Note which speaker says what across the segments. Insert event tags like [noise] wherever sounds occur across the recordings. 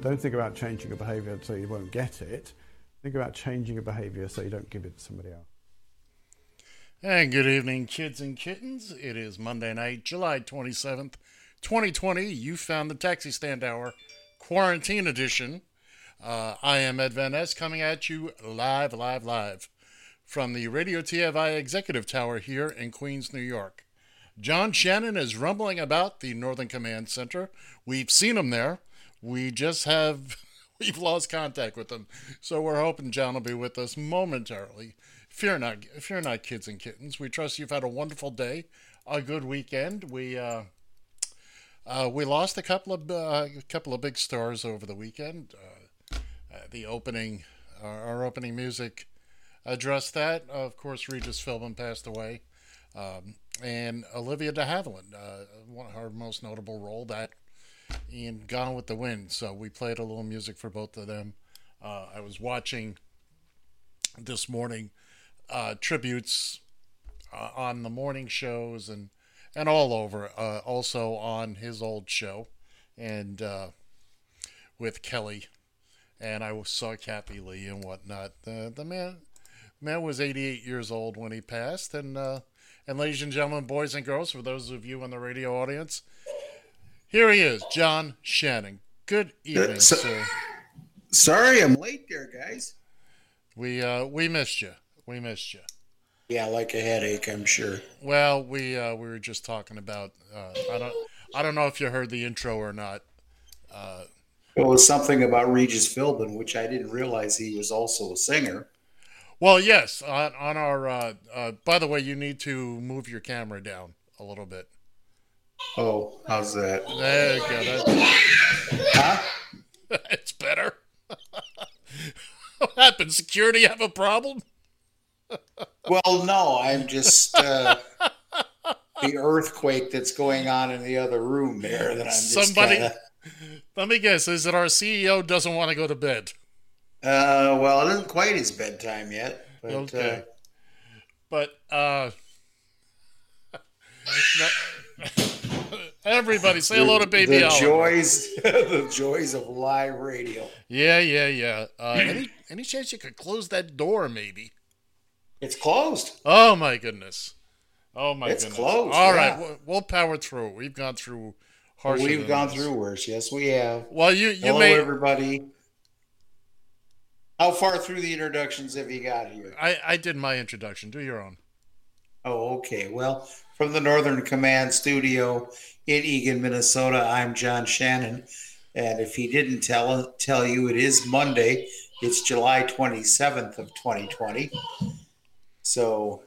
Speaker 1: Don't think about changing your behaviour so you won't get it. Think about changing your behaviour so you don't give it to somebody else.
Speaker 2: And good evening, kids and kittens. It is Monday night, July 27th, 2020. You found the Taxi Stand Hour Quarantine Edition. Uh, I am Ed Van Ness coming at you live, live, live from the Radio TFI Executive Tower here in Queens, New York. John Shannon is rumbling about the Northern Command Center. We've seen him there. We just have [laughs] we've lost contact with him, so we're hoping John will be with us momentarily. Fear not, fear not, kids and kittens. We trust you've had a wonderful day, a good weekend. We uh, uh, we lost a couple of uh, a couple of big stars over the weekend. Uh, uh, the opening, our, our, opening music addressed that. of course, Regis Philbin passed away, um, and Olivia De Havilland, uh, one of her most notable role that in Gone with the Wind. So we played a little music for both of them. Uh, I was watching this morning uh, tributes uh, on the morning shows and and all over. Uh, also on his old show, and uh, with Kelly, and I saw Kathie Lee and whatnot. the the man, man was 88 years old when he passed, and uh, and ladies and gentlemen, boys and girls, for those of you in the radio audience, here he is, John Shannon. Good evening, so, sir.
Speaker 3: Sorry, I'm late there, guys.
Speaker 2: We uh, we missed you. We missed you.
Speaker 3: Yeah, like a headache, I'm sure.
Speaker 2: Well, we uh, we were just talking about. Uh, I don't I don't know if you heard the intro or not. Uh,
Speaker 3: it was something about Regis Philbin, which I didn't realize he was also a singer.
Speaker 2: Well, yes. On, on our, uh, uh, by the way, you need to move your camera down a little bit.
Speaker 3: Oh, how's that?
Speaker 2: There you go. That's, huh? [laughs] It's better. [laughs] what happened? Security have a problem?
Speaker 3: well, no. I'm just uh, [laughs] the earthquake that's going on in the other room there. That I'm
Speaker 2: somebody.
Speaker 3: Kinda...
Speaker 2: Let me guess. Is it our CEO doesn't want to go to bed?
Speaker 3: Uh, well, it isn't quite his bedtime yet. But, okay. Uh,
Speaker 2: but uh, everybody say hello to baby
Speaker 3: the joys, [laughs] the joys of live radio.
Speaker 2: Yeah, yeah, yeah. Uh, any any chance you could close that door, maybe?
Speaker 3: It's closed.
Speaker 2: Oh my goodness. Oh my
Speaker 3: it's
Speaker 2: goodness.
Speaker 3: closed.
Speaker 2: All yeah. right, we'll, we'll power through. We've gone through harsher.
Speaker 3: We've gone this. through worse. Yes, we have.
Speaker 2: Well, you you
Speaker 3: Hello,
Speaker 2: may
Speaker 3: everybody. How far through the introductions have you got here?
Speaker 2: I I did my introduction. Do your own.
Speaker 3: Oh, okay. Well, from the Northern Command Studio in Eagan, Minnesota, I'm John Shannon, and if he didn't tell tell you, it is Monday. It's July 27th of 2020. So,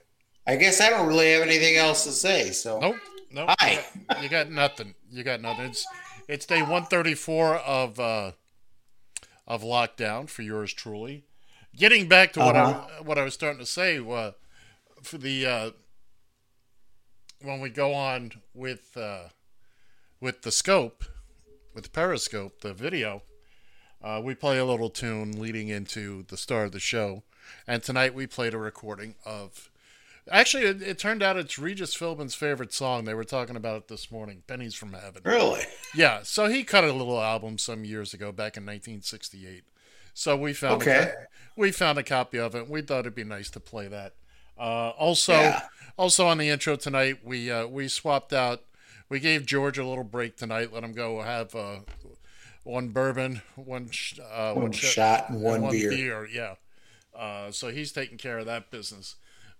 Speaker 3: I guess I don't really have anything else to say. So,
Speaker 2: nope, nope. Hi. You got nothing. You got nothing. It's it's day 134 of uh, of lockdown for yours truly. Getting back to what uh-huh. I what I was starting to say, uh, for the uh, when we go on with uh, with the scope, with Periscope, the video, uh, we play a little tune leading into the start of the show, and tonight we played a recording of Actually, it, it, turned out it's Regis Philbin's favorite song. They were talking about it this morning. "Pennies from Heaven."
Speaker 3: Really?
Speaker 2: Yeah. So he cut a little album some years ago, back in 1968. So we found
Speaker 3: Okay.
Speaker 2: a, we found a copy of it. We thought it'd be nice to play that. Uh, also,
Speaker 3: Yeah.
Speaker 2: also on the intro tonight, we uh, we swapped out. We gave George a little break tonight. Let him go have uh, one bourbon, one sh- uh,
Speaker 3: One
Speaker 2: sh-
Speaker 3: shot and one beer.
Speaker 2: Yeah. Uh, so he's taking care of that business.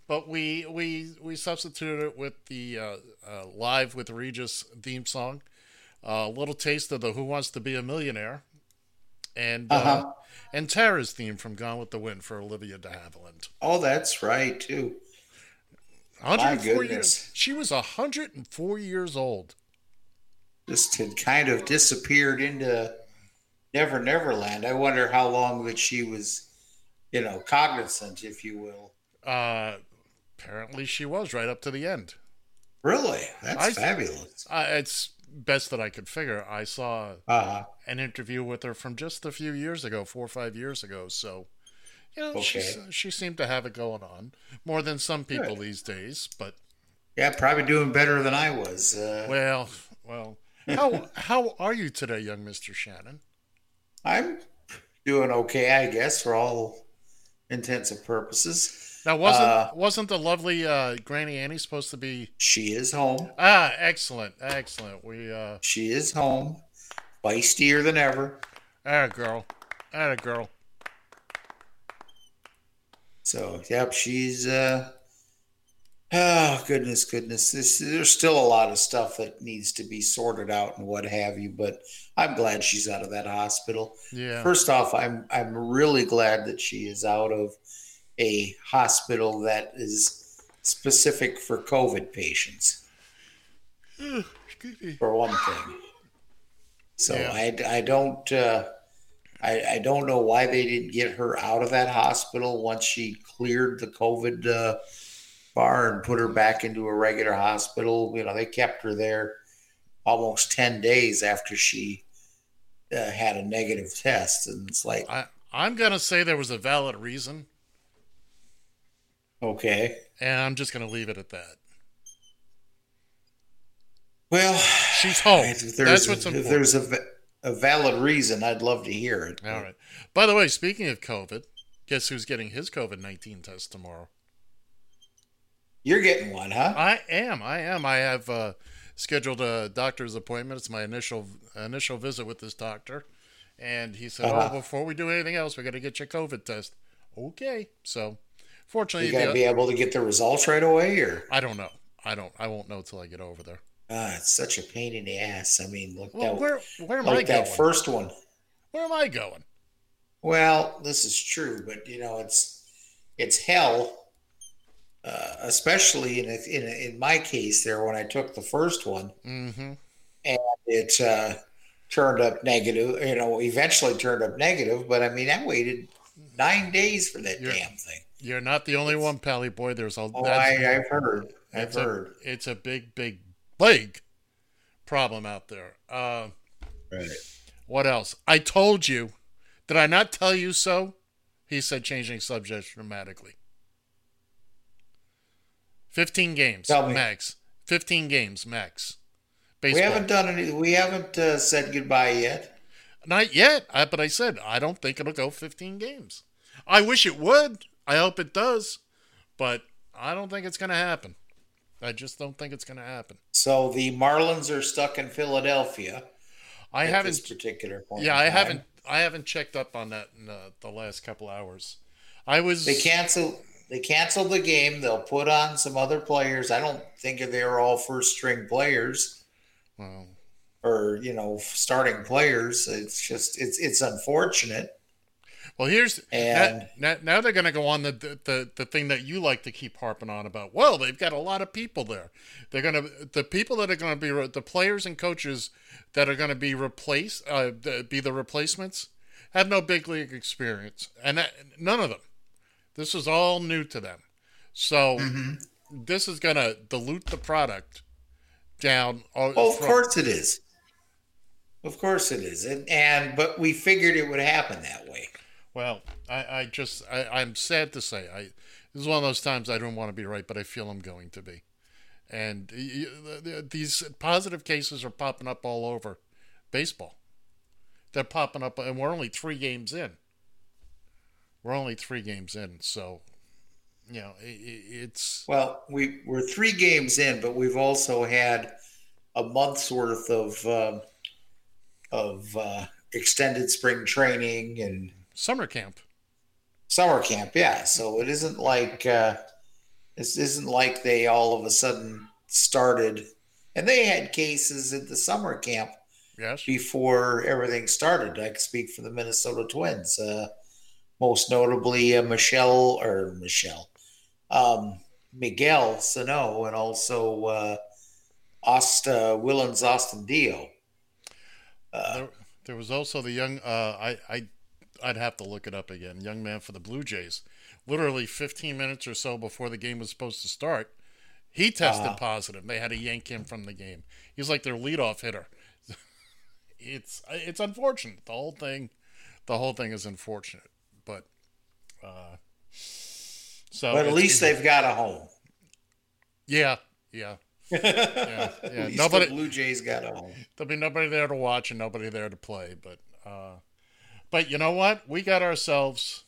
Speaker 2: But we we we substituted it with the uh, uh, live with Regis theme song. A little taste of the Who Wants to Be a Millionaire, and uh
Speaker 3: Uh-huh.
Speaker 2: And Tara's theme from Gone with the Wind for Olivia de Havilland.
Speaker 3: Oh, that's right too.
Speaker 2: 104 years.
Speaker 3: goodness.
Speaker 2: She was 104 years old.
Speaker 3: Just had kind of disappeared into Never Neverland. I wonder how long that she was, you know, cognizant, if you will.
Speaker 2: Uh, apparently, she was right up to the end.
Speaker 3: Really, that's
Speaker 2: I-
Speaker 3: fabulous.
Speaker 2: Uh, it's best that I could figure. I saw
Speaker 3: Uh,
Speaker 2: an interview with her from just a few years ago, four or five years ago. So, you know, she she seemed to have it going on more than some people
Speaker 3: Good.
Speaker 2: these days. But
Speaker 3: yeah, probably doing better than I was. Uh,
Speaker 2: well, well, how how are you today, young Mister Shannon?
Speaker 3: I'm doing okay, I guess, for all intents and purposes.
Speaker 2: Now, wasn't
Speaker 3: Uh,
Speaker 2: wasn't the lovely uh, Granny Annie supposed to be?
Speaker 3: She is home.
Speaker 2: Ah, excellent, excellent. We uh,
Speaker 3: She is home. Feistier than ever.
Speaker 2: ah, girl, ah, girl.
Speaker 3: So, yep, she's uh oh goodness, goodness. This there's still a lot of stuff that needs to be sorted out and what have you, but I'm glad she's out of that hospital.
Speaker 2: Yeah.
Speaker 3: First off, I'm I'm really glad that she is out of a hospital that is specific for COVID patients, for one thing. So
Speaker 2: Yeah.
Speaker 3: I, I don't uh, I, I don't know why they didn't get her out of that hospital once she cleared the COVID uh, bar and put her back into a regular hospital. You know, they kept her there almost ten days after she uh, had a negative test, and it's like,
Speaker 2: I I'm gonna say there was a valid reason,
Speaker 3: okay,
Speaker 2: and I'm just gonna leave it at that.
Speaker 3: well,
Speaker 2: She's home.
Speaker 3: if
Speaker 2: That's
Speaker 3: there's,
Speaker 2: what's
Speaker 3: a, if there's a, a valid reason, I'd love to hear it.
Speaker 2: All right. By the way, speaking of COVID, guess who's getting his COVID nineteen test tomorrow?
Speaker 3: You're getting one, huh?
Speaker 2: I am. I am. I have uh, scheduled a doctor's appointment. It's my initial initial visit with this doctor, and he said,
Speaker 3: Uh-huh.
Speaker 2: "Oh, before we do anything else, we got to get your COVID test." Okay. So, fortunately,
Speaker 3: You got to be able to get the results right away, or
Speaker 2: I don't know. I don't. I won't know till I get over there.
Speaker 3: ah, it's such a pain in the ass. I mean, look
Speaker 2: Well,
Speaker 3: that,
Speaker 2: where where am I
Speaker 3: like
Speaker 2: going?
Speaker 3: that first one.
Speaker 2: where am I going?
Speaker 3: Well, this is true, but you know, it's it's hell, uh, especially in a, in a, in my case there when I took the first one,
Speaker 2: Mm-hmm.
Speaker 3: it uh, turned up negative. You know, eventually turned up negative, but I mean, I waited nine days for that
Speaker 2: You're-
Speaker 3: damn thing.
Speaker 2: You're not the only one, Pally boy. There's a.
Speaker 3: Oh, I, I've heard. I've
Speaker 2: it's a,
Speaker 3: heard.
Speaker 2: it's a big, big, big problem out there. Uh,
Speaker 3: Right.
Speaker 2: what else? I told you. Did I not tell you so? He said, changing subjects dramatically. 15 games,
Speaker 3: Tell me.
Speaker 2: max. 15 games, max. Baseball.
Speaker 3: We haven't done any. We haven't uh, said goodbye yet.
Speaker 2: Not yet, I, but I said I don't think it'll go 15 games. I wish it would. I hope it does, but I don't think it's going to happen. I just don't think it's going to happen.
Speaker 3: So the Marlins are stuck in Philadelphia.
Speaker 2: I
Speaker 3: at
Speaker 2: haven't.
Speaker 3: this particular point.
Speaker 2: Yeah, I
Speaker 3: time.
Speaker 2: haven't. I haven't checked up on that in uh, the last couple hours. I was.
Speaker 3: They cancel. They canceled the game. They'll put on some other players. I don't think they're all first string players
Speaker 2: Well,
Speaker 3: or you know starting players. It's just it's it's unfortunate.
Speaker 2: Well, here's
Speaker 3: And-
Speaker 2: now, now, they're going to go on the, the the the thing that you like to keep harping on about. Well, they've got a lot of people there. They're going to the people that are going to be re- the players and coaches that are going to be replaced, uh, be the replacements, have no big league experience, and that, none of them. This is all new to them. So this is going to dilute the product down. all-
Speaker 3: Oh, of course it is. Of course it is. And and but we figured it would happen that way.
Speaker 2: Well, I, I just I, I'm sad to say I this is one of those times I don't want to be right, but I feel I'm going to be. And these positive cases are popping up all over baseball. They're popping up, and we're only three games in. we're only three games in, so you know it's
Speaker 3: well, we we're three games in, but we've also had a month's worth of uh, of uh, extended spring training and
Speaker 2: summer camp.
Speaker 3: Summer camp, yeah. So it isn't like uh, this isn't like they all of a sudden started, and they had cases at the summer camp
Speaker 2: Yes.
Speaker 3: before everything started. I can speak for the Minnesota Twins, uh, most notably uh, Michelle or Michelle, um, Miguel Sano, and also uh, Asta Willians Astudillo.
Speaker 2: there, there was also the young. Uh, I I I'd have to look it up again. Young man for the Blue Jays. Literally 15 minutes or so before the game was supposed to start, he tested
Speaker 3: Uh-huh.
Speaker 2: positive. They had to yank him from the game. He's like their leadoff hitter. [laughs] it's it's unfortunate. The whole thing, the whole thing is unfortunate. But uh, so
Speaker 3: But at least they've got a home.
Speaker 2: yeah yeah yeah yeah. [laughs] Nobody
Speaker 3: the Blue Jays got a home.
Speaker 2: there'll be nobody there to watch and nobody there to play. But uh, but you know what? We got ourselves.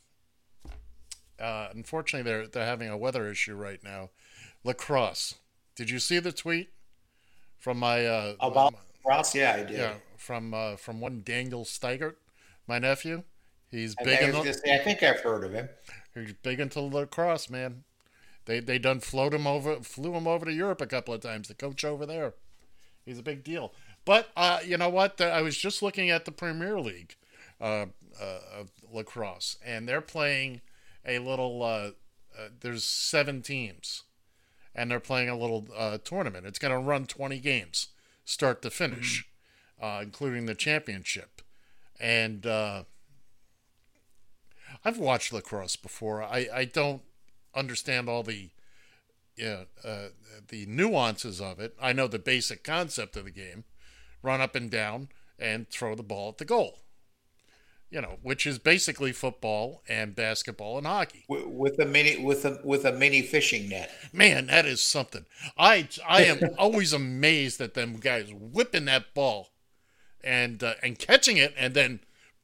Speaker 2: Uh, unfortunately, they're they're having a weather issue right now. Lacrosse. Did you see the tweet from my uh,
Speaker 3: About
Speaker 2: my-
Speaker 3: Ross? Yeah, I did.
Speaker 2: yeah from uh, from one Daniel Steigert, my nephew. He's big
Speaker 3: I,
Speaker 2: in the,
Speaker 3: say, I think I've heard of him.
Speaker 2: He's big into lacrosse, man. They they done float him over, flew him over to Europe a couple of times. The coach over there, he's a big deal. But uh, you know what? I was just looking at the Premier League uh, uh, of lacrosse, and they're playing a little. Uh, uh, there's seven teams, and they're playing a little uh, tournament. It's going to run 20 games, start to finish, uh, including the championship. And uh, I've watched lacrosse before. I, I don't understand all the yeah uh, the nuances of it. I know the basic concept of the game: run up and down and throw the ball at the goal. You know, which is basically football and basketball and hockey.
Speaker 3: With, a mini with a with a mini fishing net.
Speaker 2: Man, that is something. I I am [laughs] always amazed at them guys whipping that ball and uh, and catching it and then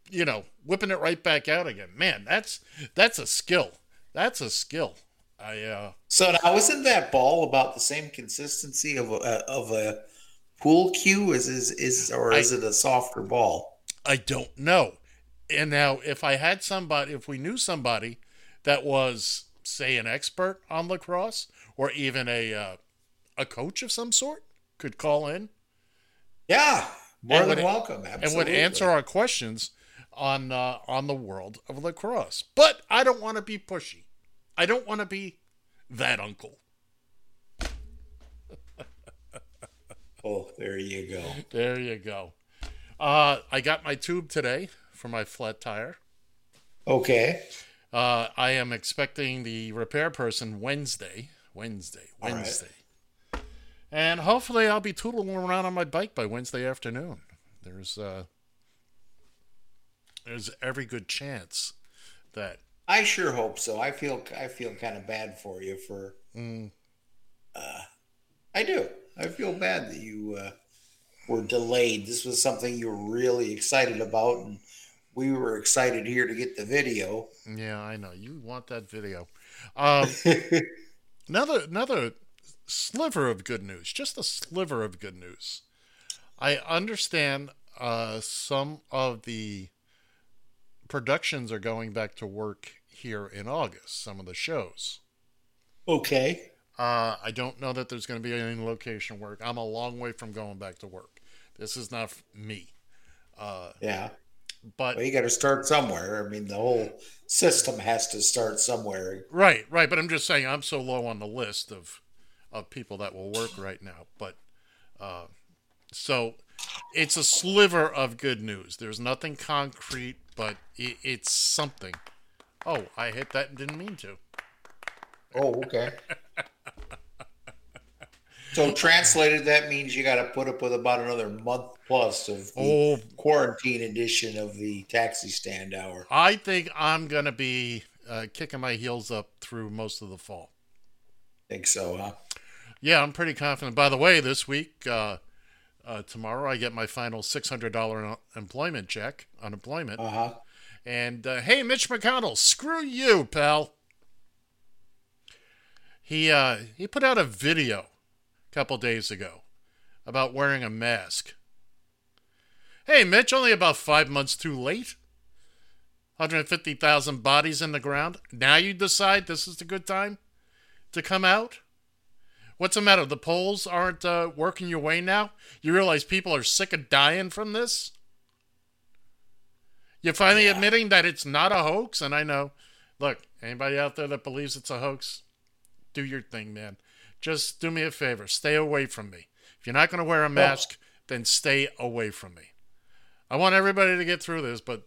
Speaker 2: you know whipping it right back out again. Man, that's that's a skill. That's a skill. I uh
Speaker 3: So now isn't that ball about the same consistency of a of a pool cue as is is or is it a softer ball?
Speaker 2: I don't know. And now if I had somebody if we knew somebody that was say an expert on lacrosse or even a uh, a coach of some sort could call in
Speaker 3: Yeah, more than
Speaker 2: would-
Speaker 3: welcome. Absolutely.
Speaker 2: And would answer our questions on uh, on the world of lacrosse. But I don't want to be pushy. I don't want to be that uncle.
Speaker 3: Oh, there you go.
Speaker 2: There you go. Uh, I got my tube today for my flat tire.
Speaker 3: Okay.
Speaker 2: Uh, I am expecting the repair person Wednesday. Wednesday.
Speaker 3: All right.
Speaker 2: Wednesday. And hopefully I'll be tootling around on my bike by Wednesday afternoon. There's uh there's every good chance that
Speaker 3: I sure hope so. I feel I feel kind of bad for you for.
Speaker 2: Mm.
Speaker 3: Uh, I do. I feel bad that you uh, were delayed. This was something you were really excited about, and we were excited here to get the video.
Speaker 2: yeah, I know. You want that video. Um [laughs] another another sliver of good news, just a sliver of good news. I understand uh, some of the productions are going back to work here in August. Some of the shows.
Speaker 3: okay.
Speaker 2: Uh, I don't know that there's going to be any location work. I'm a long way from going back to work. This is not me. Uh,
Speaker 3: Yeah.
Speaker 2: But
Speaker 3: Well, you got to start somewhere. I mean, the whole system has to start somewhere.
Speaker 2: Right, right. But I'm just saying I'm so low on the list of of people that will work right now. But uh, so it's a sliver of good news. There's nothing concrete, but it, it's something. Oh, I hit that and didn't mean to.
Speaker 3: Oh, okay. So translated, that means you got to put up with about another month plus of
Speaker 2: Oh,
Speaker 3: quarantine edition of the taxi stand hour.
Speaker 2: I think I'm gonna be uh, kicking my heels up through most of the fall.
Speaker 3: Think so, huh?
Speaker 2: Yeah, I'm pretty confident. By the way, this week, uh, uh, tomorrow, I get my final $600 employment check, unemployment.
Speaker 3: Uh huh.
Speaker 2: And uh, hey, Mitch McConnell, screw you, pal. He uh, he put out a video a couple days ago about wearing a mask. Hey, Mitch, only about five months too late. 150,000 bodies in the ground. Now you decide this is the good time to come out? What's the matter? The polls aren't uh, working your way now? You realize people are sick of dying from this? You're finally yeah. admitting that it's not a hoax? And I know, look, anybody out there that believes it's a hoax, do your thing, man. Just do me a favor. Stay away from me. If you're not going to wear a mask, then stay away from me. I want everybody to get through this, but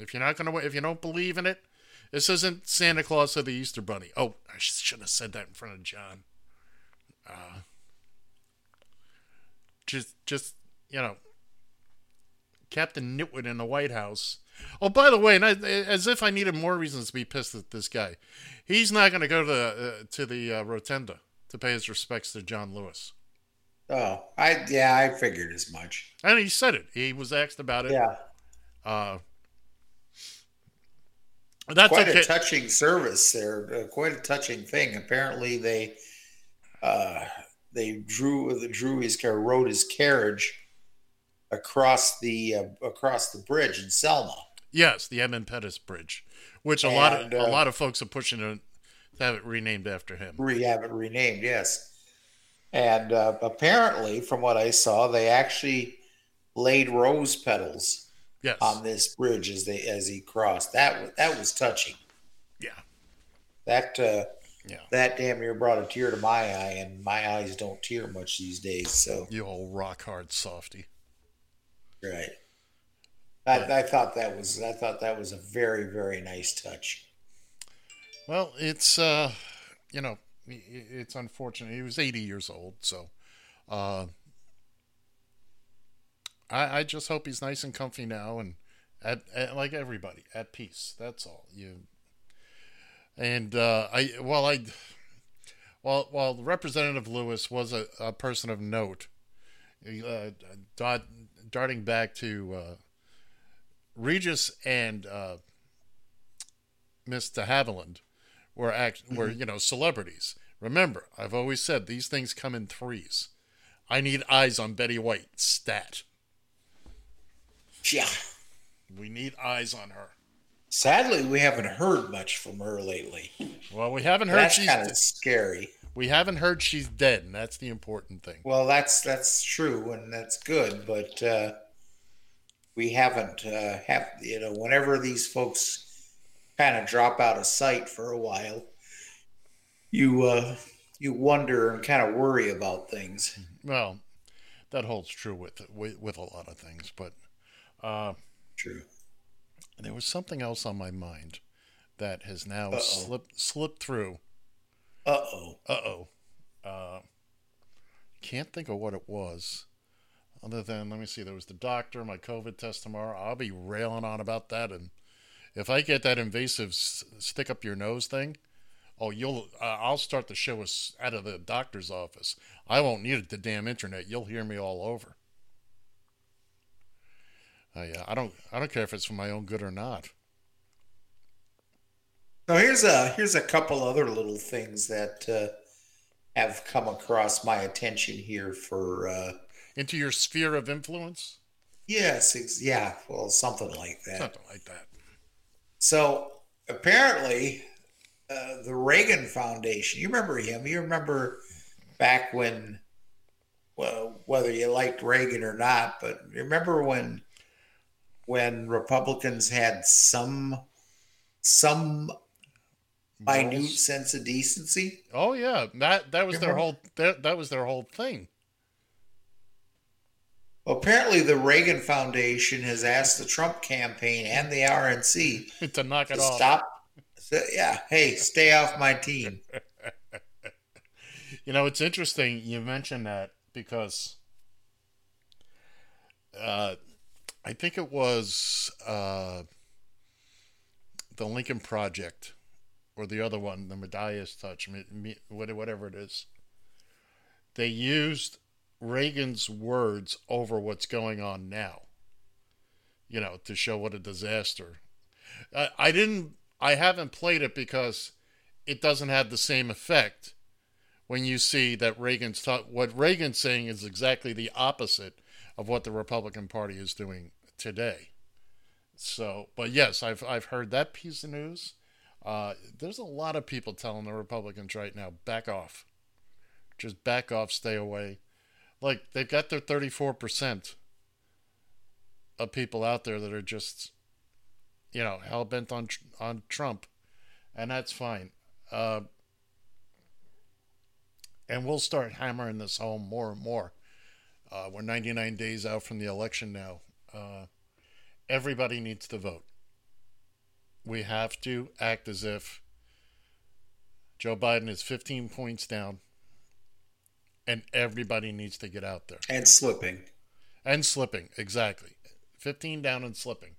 Speaker 2: if you're not going to, if you don't believe in it, this isn't Santa Claus or the Easter Bunny. Oh, I shouldn't have said that in front of John. Uh, just, just you know, Captain Nitwit in the White House. Oh, by the way, I, as if I needed more reasons to be pissed at this guy, he's not going to go to the uh, to the uh, rotunda to pay his respects to John Lewis.
Speaker 3: Oh, I yeah, I figured as much.
Speaker 2: And he said it. He was asked about it.
Speaker 3: Yeah.
Speaker 2: Uh,
Speaker 3: that's quite okay. a touching service there. Uh, quite a touching thing. Apparently, they uh, they drew the drew his car, rode his carriage across the uh, across the bridge in Selma.
Speaker 2: Yes, the Edmund Pettus Bridge, which a and, lot of uh, a lot of folks are pushing to have it renamed after him.
Speaker 3: Re have it renamed, yes. And uh, apparently, from what I saw, they actually laid rose petals
Speaker 2: yes.
Speaker 3: on this bridge as they as he crossed. That that was touching.
Speaker 2: Yeah.
Speaker 3: That uh, yeah. That damn near brought a tear to my eye, and my eyes don't tear much these days. So
Speaker 2: you old rock hard softy.
Speaker 3: Right. I, I thought that was I thought that was a very very nice touch.
Speaker 2: Well, it's uh, you know, it's unfortunate. He was 80 years old, so uh, I, I just hope he's nice and comfy now and at, at like everybody at peace. That's all. You and uh, I while I while while Representative Lewis was a, a person of note, uh, dart, darting back to uh, Regis and uh, Mr. Havilland were act were mm-hmm. you know celebrities. Remember, I've always said these things come in threes. I need eyes on Betty White. Stat.
Speaker 3: Yeah.
Speaker 2: We need eyes on her.
Speaker 3: Sadly, we haven't heard much from her lately.
Speaker 2: Well, we haven't heard
Speaker 3: that's
Speaker 2: she's
Speaker 3: kind of scary.
Speaker 2: We haven't heard she's dead, and that's the important thing.
Speaker 3: Well, that's that's true, and that's good, but uh, we haven't uh, have you know whenever these folks kind of drop out of sight for a while, you uh, you wonder and kind of worry about things.
Speaker 2: Well, that holds true with with, with a lot of things, but uh,
Speaker 3: true.
Speaker 2: There was something else on my mind that has now Uh-oh. slipped slipped through.
Speaker 3: Uh oh.
Speaker 2: Uh oh. Uh, can't think of what it was. Other than let me see, there was the doctor, my COVID test tomorrow. I'll be railing on about that, and if I get that invasive s- stick up your nose thing, oh, you'll uh, I'll start the show us out of the doctor's office. I won't need the damn internet. You'll hear me all over. I, uh, I don't I don't care if it's for my own good or not.
Speaker 3: Now here's a here's a couple other little things that uh, have come across my attention here for uh,
Speaker 2: into your sphere of influence.
Speaker 3: Yes, ex- yeah, well, something like that.
Speaker 2: Something like that.
Speaker 3: So apparently, uh, the Reagan Foundation. You remember him? You remember back when, well, whether you liked Reagan or not, but remember when when Republicans had some some minute sense of decency.
Speaker 2: Oh yeah, that that was their whole that, that was their whole thing.
Speaker 3: Well, apparently, the Reagan Foundation has asked the Trump campaign and the RNC [laughs]
Speaker 2: to knock it
Speaker 3: to
Speaker 2: off.
Speaker 3: Stop. Yeah, hey, stay off my team. [laughs]
Speaker 2: you know, it's interesting you mentioned that because uh, I think it was uh, the Lincoln Project or the other one, the MeidasTouch, whatever it is. They used Reagan's words over what's going on now, you know, to show what a disaster I, I didn't. I haven't played it because it doesn't have the same effect when you see that Reagan's. What Reagan's saying is exactly the opposite of what the Republican Party is doing today. So, but yes, I've I've heard that piece of news. Uh, there's a lot of people telling the Republicans right now, back off, just back off, stay away. Like they've got their 34 percent of people out there that are just, you know, hell bent on on Trump, and that's fine. Uh, and we'll start hammering this home more and more. Uh, we're 99 days out from the election now. Uh, everybody needs to vote. We have to act as if Joe Biden is 15 points down, and everybody needs to get out there.
Speaker 3: And slipping.
Speaker 2: And slipping, exactly. 15 down and slipping.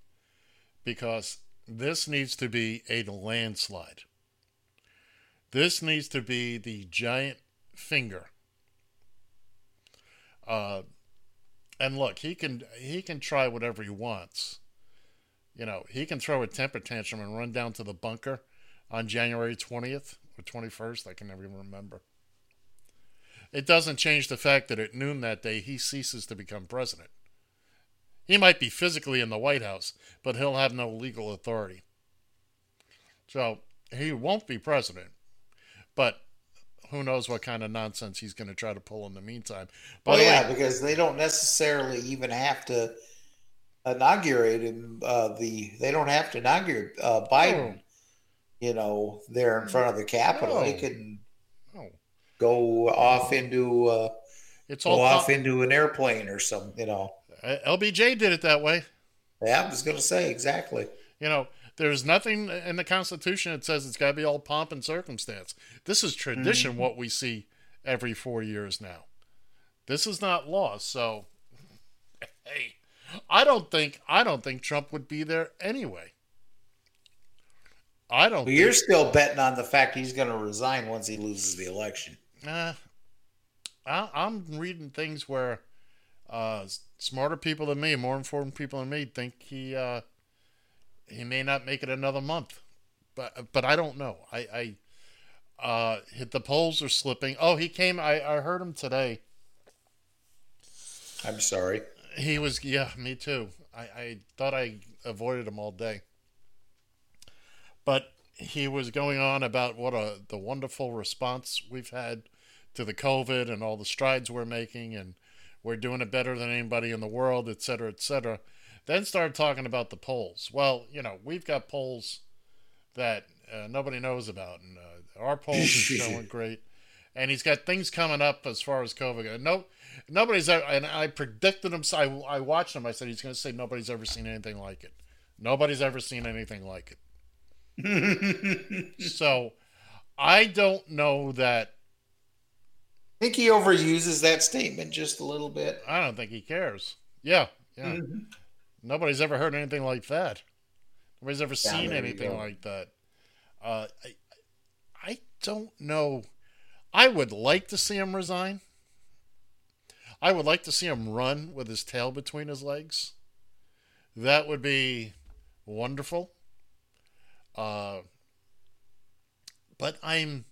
Speaker 2: Because this needs to be a landslide. This needs to be the giant finger. Uh, and look, he can he can try whatever he wants. You know, he can throw a temper tantrum and run down to the bunker on January 20th or 21st. I can never even remember. It doesn't change the fact that at noon that day he ceases to become president. He might be physically in the White House, but he'll have no legal authority. So he won't be president. But who knows what kind of nonsense he's going to try to pull in the meantime.
Speaker 3: By well, yeah, way, because they don't necessarily even have to inaugurate him. Uh, the they don't have to inaugurate uh, Biden. You know, there in front of the Capitol, no. they can no. Go off into uh, it's all go off into an airplane or something. You know,
Speaker 2: uh, LBJ did it that way.
Speaker 3: Yeah, I was going to say exactly.
Speaker 2: You know, there's nothing in the Constitution that says it's got to be all pomp and circumstance. This is tradition, mm-hmm. what we see every four years now. This is not law. So, [laughs] hey, I don't think I don't think Trump would be there anyway. I don't.
Speaker 3: Well, you're still betting on the fact he's going to resign once he loses the election.
Speaker 2: Uh, I, I'm reading things where uh, smarter people than me, more informed people than me, think he uh, he may not make it another month, but but I don't know. I I uh, the polls are slipping. Oh, he came. I I heard him today.
Speaker 3: I'm sorry.
Speaker 2: He was yeah, me too. I I thought I avoided him all day, but he was going on about what a the wonderful response we've had to the COVID and all the strides we're making, and we're doing it better than anybody in the world, et cetera, et cetera. Then started talking about the polls. Well, you know, we've got polls that uh, nobody knows about, and uh, our polls are [laughs] showing great. And he's got things coming up as far as COVID. No, nobody's ever, and I predicted him. I, I watched him. I said he's going to say nobody's ever seen anything like it. Nobody's ever seen anything like it. [laughs] so I don't know that.
Speaker 3: I think he overuses that statement just a little bit.
Speaker 2: I don't think he cares. Yeah, yeah. Mm-hmm. Nobody's ever heard anything like that. Nobody's ever yeah, seen anything like that. Uh, I, I don't know. I would like to see him resign. I would like to see him run with his tail between his legs. That would be wonderful. Uh, but I'm.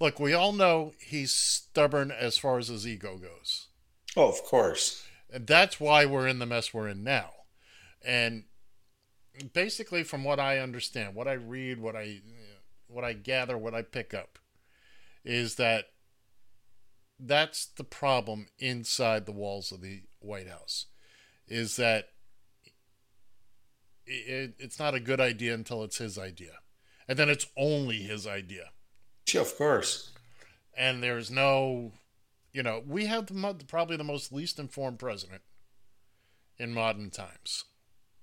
Speaker 2: Look, we all know he's stubborn as far as his ego goes.
Speaker 3: Oh, of course.
Speaker 2: And that's why we're in the mess we're in now. And basically, from what I understand, what I read, what I what I gather, what I pick up, is that that's the problem inside the walls of the White House, is that it, it's not a good idea until it's his idea, and then it's only his idea.
Speaker 3: Yeah, of course.
Speaker 2: And there's no, you know, we have the, probably the most least informed president in modern times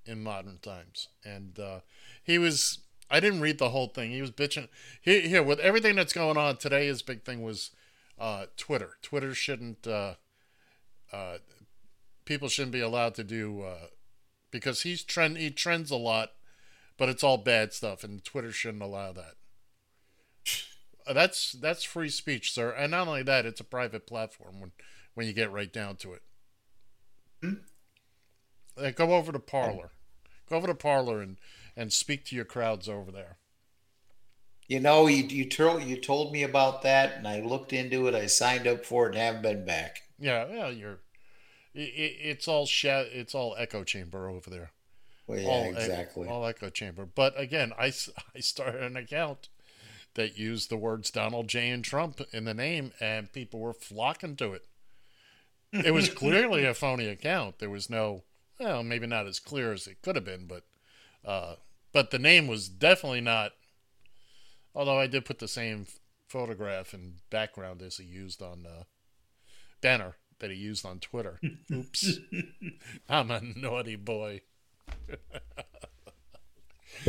Speaker 2: in modern times. And uh, he was, I didn't read the whole thing. He was bitching. Here, here with everything that's going on today, his big thing was uh, Twitter. Twitter shouldn't, uh, uh people shouldn't be allowed to do, uh, because he's trend, he trends a lot, but it's all bad stuff, and Twitter shouldn't allow that. Uh, that's that's free speech, sir. And not only that, it's a private platform when when you get right down to it. Hmm? go over to Parler. Go over to Parler and and speak to your crowds over there.
Speaker 3: You know, you you told you told me about that, and I looked into it. I signed up for it, and haven't been back.
Speaker 2: Yeah, well, you're. It, it's all sha- It's all echo chamber over there.
Speaker 3: Well, yeah,
Speaker 2: all,
Speaker 3: exactly.
Speaker 2: all echo chamber. But again, I, [laughs] I started an account that used the words Donald J. and Trump in the name, and people were flocking to it. It was [laughs] clearly a phony account. There was no, well, maybe not as clear as it could have been, but, uh, but the name was definitely not. Although I did put the same photograph and background as he used on uh, banner that he used on Twitter. [laughs] Oops, I'm a naughty boy. [laughs]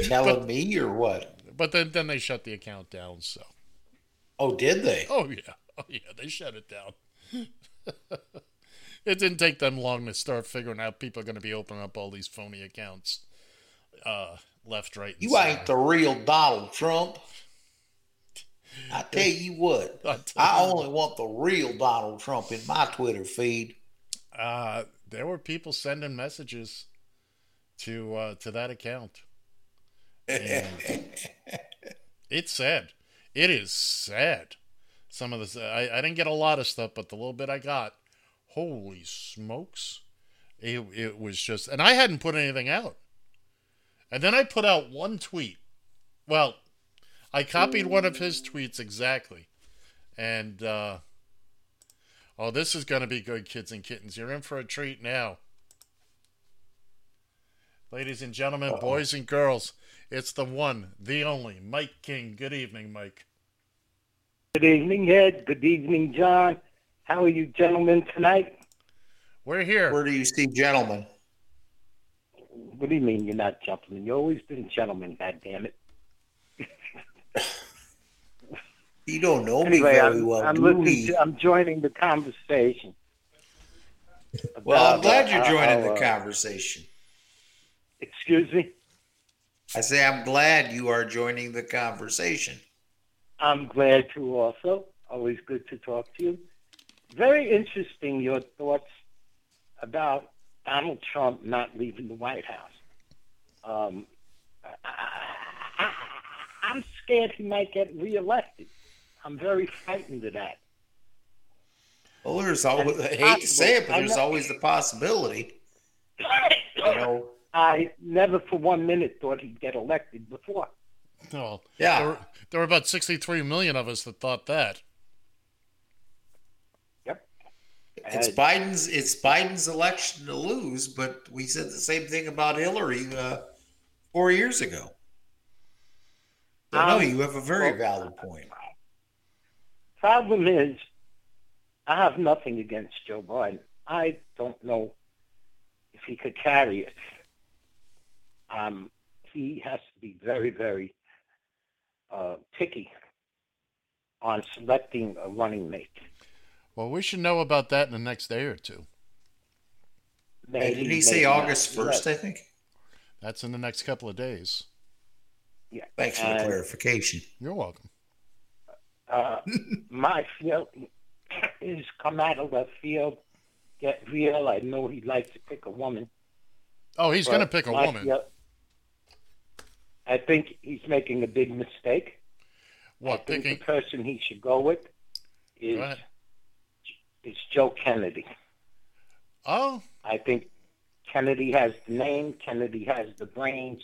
Speaker 3: Telling me or what?
Speaker 2: But then, then they shut the account down. So,
Speaker 3: Oh, did they?
Speaker 2: oh yeah, oh yeah, they shut it down. [laughs] it didn't take them long to start figuring out people are going to be opening up all these phony accounts, uh, left, right. And
Speaker 3: You
Speaker 2: center.
Speaker 3: ain't the real Donald Trump. I tell you what, [laughs]
Speaker 2: I
Speaker 3: I only want the real Donald Trump in my Twitter feed.
Speaker 2: Uh, there were people sending messages to uh, to that account. It's sad. It is sad. Some of this, I, I didn't get a lot of stuff, but the little bit I got, holy smokes, it it was just. And I hadn't put anything out. And then I put out one tweet. Well, I copied one of his tweets exactly, and uh, Oh, this is going to be good, kids and kittens. You're in for a treat now. Ladies and gentlemen, boys and girls, it's the one, the only, Mike King. Good evening, Mike.
Speaker 4: Good evening, Ed. Good evening, John. How are you gentlemen tonight?
Speaker 2: We're here.
Speaker 3: Where do you see gentlemen?
Speaker 4: What do you mean you're not gentlemen? You've always been gentlemen, God damn it. [laughs]
Speaker 3: You don't know me very
Speaker 4: I'm,
Speaker 3: well,
Speaker 4: I'm
Speaker 3: do
Speaker 4: listening
Speaker 3: we?
Speaker 4: to, I'm joining the conversation.
Speaker 3: Well, I'm glad you're
Speaker 4: uh,
Speaker 3: joining
Speaker 4: how,
Speaker 3: the
Speaker 4: uh,
Speaker 3: conversation.
Speaker 4: Excuse me?
Speaker 3: I say I'm glad you are joining the conversation.
Speaker 4: I'm glad to also. Always good to talk to you. Very interesting, your thoughts about Donald Trump not leaving the White House. Um, I, I'm scared he might get reelected. I'm very frightened of that.
Speaker 3: Well, there's always, I hate to say it, but there's always the possibility. You know,
Speaker 4: I never for one minute thought he'd get elected before.
Speaker 2: Oh,
Speaker 3: Yeah.
Speaker 2: There were, there were about 63 million of us that thought that.
Speaker 4: Yep.
Speaker 3: it's
Speaker 4: Uh,
Speaker 3: Biden's it's Biden's election to lose, but we said the same thing about Hillary uh, four years ago. So, no,
Speaker 4: Um,
Speaker 3: you have a very
Speaker 4: well-
Speaker 3: valid point.
Speaker 4: Problem is, I have nothing against Joe Biden. I don't know if he could carry it. Um, he has to be very, very uh, picky on selecting a running mate.
Speaker 2: Well, we should know about that in the next day or two.
Speaker 3: Hey,
Speaker 4: Maybe,
Speaker 3: didn't he say
Speaker 4: maybe not.
Speaker 3: August first? I think.
Speaker 2: That's in the next couple of days.
Speaker 4: Yeah.
Speaker 3: Thanks for the
Speaker 4: And,
Speaker 3: clarification.
Speaker 2: You're welcome.
Speaker 4: uh, [laughs] my field is come out of left field, get real. I know he'd like to pick a woman.
Speaker 2: Oh, he's going to pick a woman.
Speaker 4: feel- I think he's making a big mistake. I
Speaker 2: What,
Speaker 4: think
Speaker 2: picking?
Speaker 4: the person he should go with is
Speaker 2: Go
Speaker 4: is Joe Kennedy.
Speaker 2: Oh,
Speaker 4: I think Kennedy has the name, Kennedy has the brains,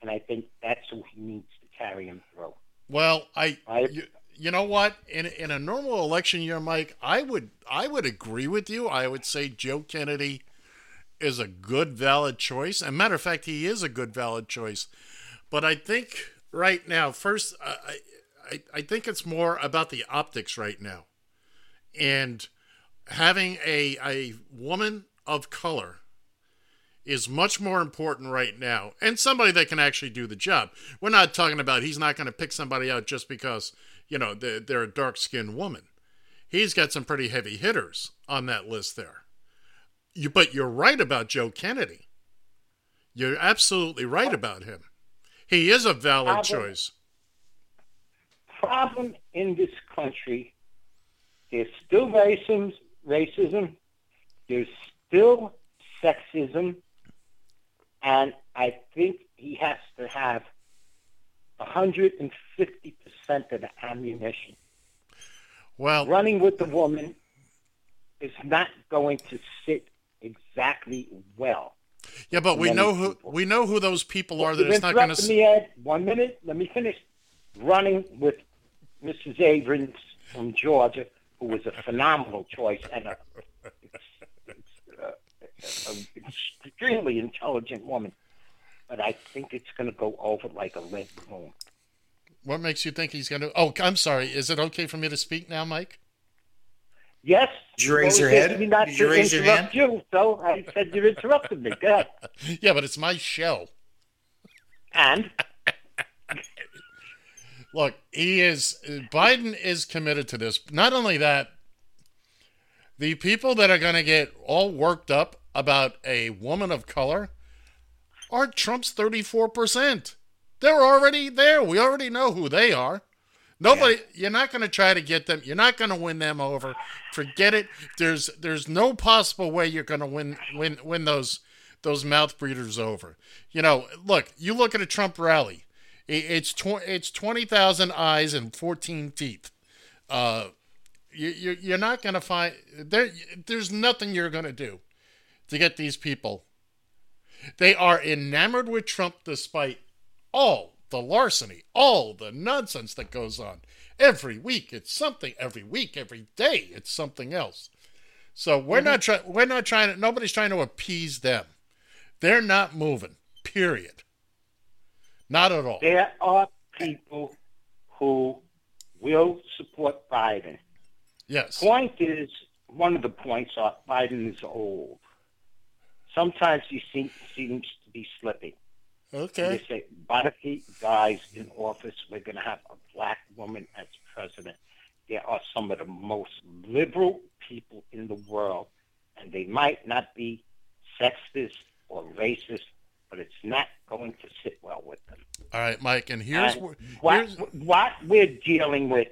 Speaker 4: and I think that's who he needs to carry him through.
Speaker 2: Well, I,
Speaker 4: I-
Speaker 2: you, you know what? In in a normal election year, Mike, I would I would agree with you. I would say Joe Kennedy is a good valid choice. And matter of fact, he is a good valid choice. But I think right now, first, I I, I think it's more about the optics right now, and having a a woman of color is much more important right now and somebody that can actually do the job. We're not talking about he's not going to pick somebody out just because, you know, they're, they're a dark skinned woman. He's got some pretty heavy hitters on that list there. You, but you're right about Joe Kennedy. You're absolutely right about him. He is a valid
Speaker 4: Problem-
Speaker 2: choice.
Speaker 4: Problem in this country, there's still racism, racism, there's still sexism, and I think he has to have 150% of the ammunition.
Speaker 2: Well,
Speaker 4: Running with the woman is not going to sit exactly well.
Speaker 2: Yeah, but we know who
Speaker 4: people.
Speaker 2: we know who those people are that it's not going to.
Speaker 4: me, Ed. One minute. Let me finish. Running with Mrs. Abrams from Georgia, who was a phenomenal choice and a, uh, a extremely intelligent woman. But I think it's going to go over like a lead balloon.
Speaker 2: What makes you think he's going to? Oh, I'm sorry. Is it okay for me to speak now, Mike?
Speaker 4: Yes.
Speaker 3: Did you raise your head?
Speaker 4: Me not
Speaker 3: Did you raise your
Speaker 4: interrupt you, so I said you interrupted me. Go ahead. [laughs]
Speaker 2: Yeah, but it's my show.
Speaker 4: And [laughs]
Speaker 2: Look, he is Biden is committed to this. Not only that, the people that are going to get all worked up about a woman of color are Trump's 34%. They're already there. We already know who they are. Nobody you're not going to try to get them. You're not going to win them over. Forget it. There's there's no possible way you're going to win win win those those mouth breeders over. You know, look, you look at a Trump rally. It's tw- it's 20,000 eyes and 14 teeth. Uh you, you you're not going to find there there's nothing you're going to do to get these people. They are enamored with Trump despite all the larceny, all the nonsense that goes on. Every week it's something. Every week, every day it's something else. So we're not mm-hmm. trying. We're not trying to. Nobody's trying to appease them. They're not moving. Period. Not at all.
Speaker 4: there are people who will support Biden.
Speaker 2: Yes.
Speaker 4: Point is, one of the points are Biden is old. Sometimes he seems to be slipping.
Speaker 2: Okay.
Speaker 4: They say, but if he dies in office, we're going to have a black woman as president. There are some of the most liberal people in the world, and they might not be sexist or racist, but it's not going to sit well with them.
Speaker 2: All right, Mike. And here's
Speaker 4: And
Speaker 2: where.
Speaker 4: what,
Speaker 2: here's-
Speaker 4: what we're dealing with,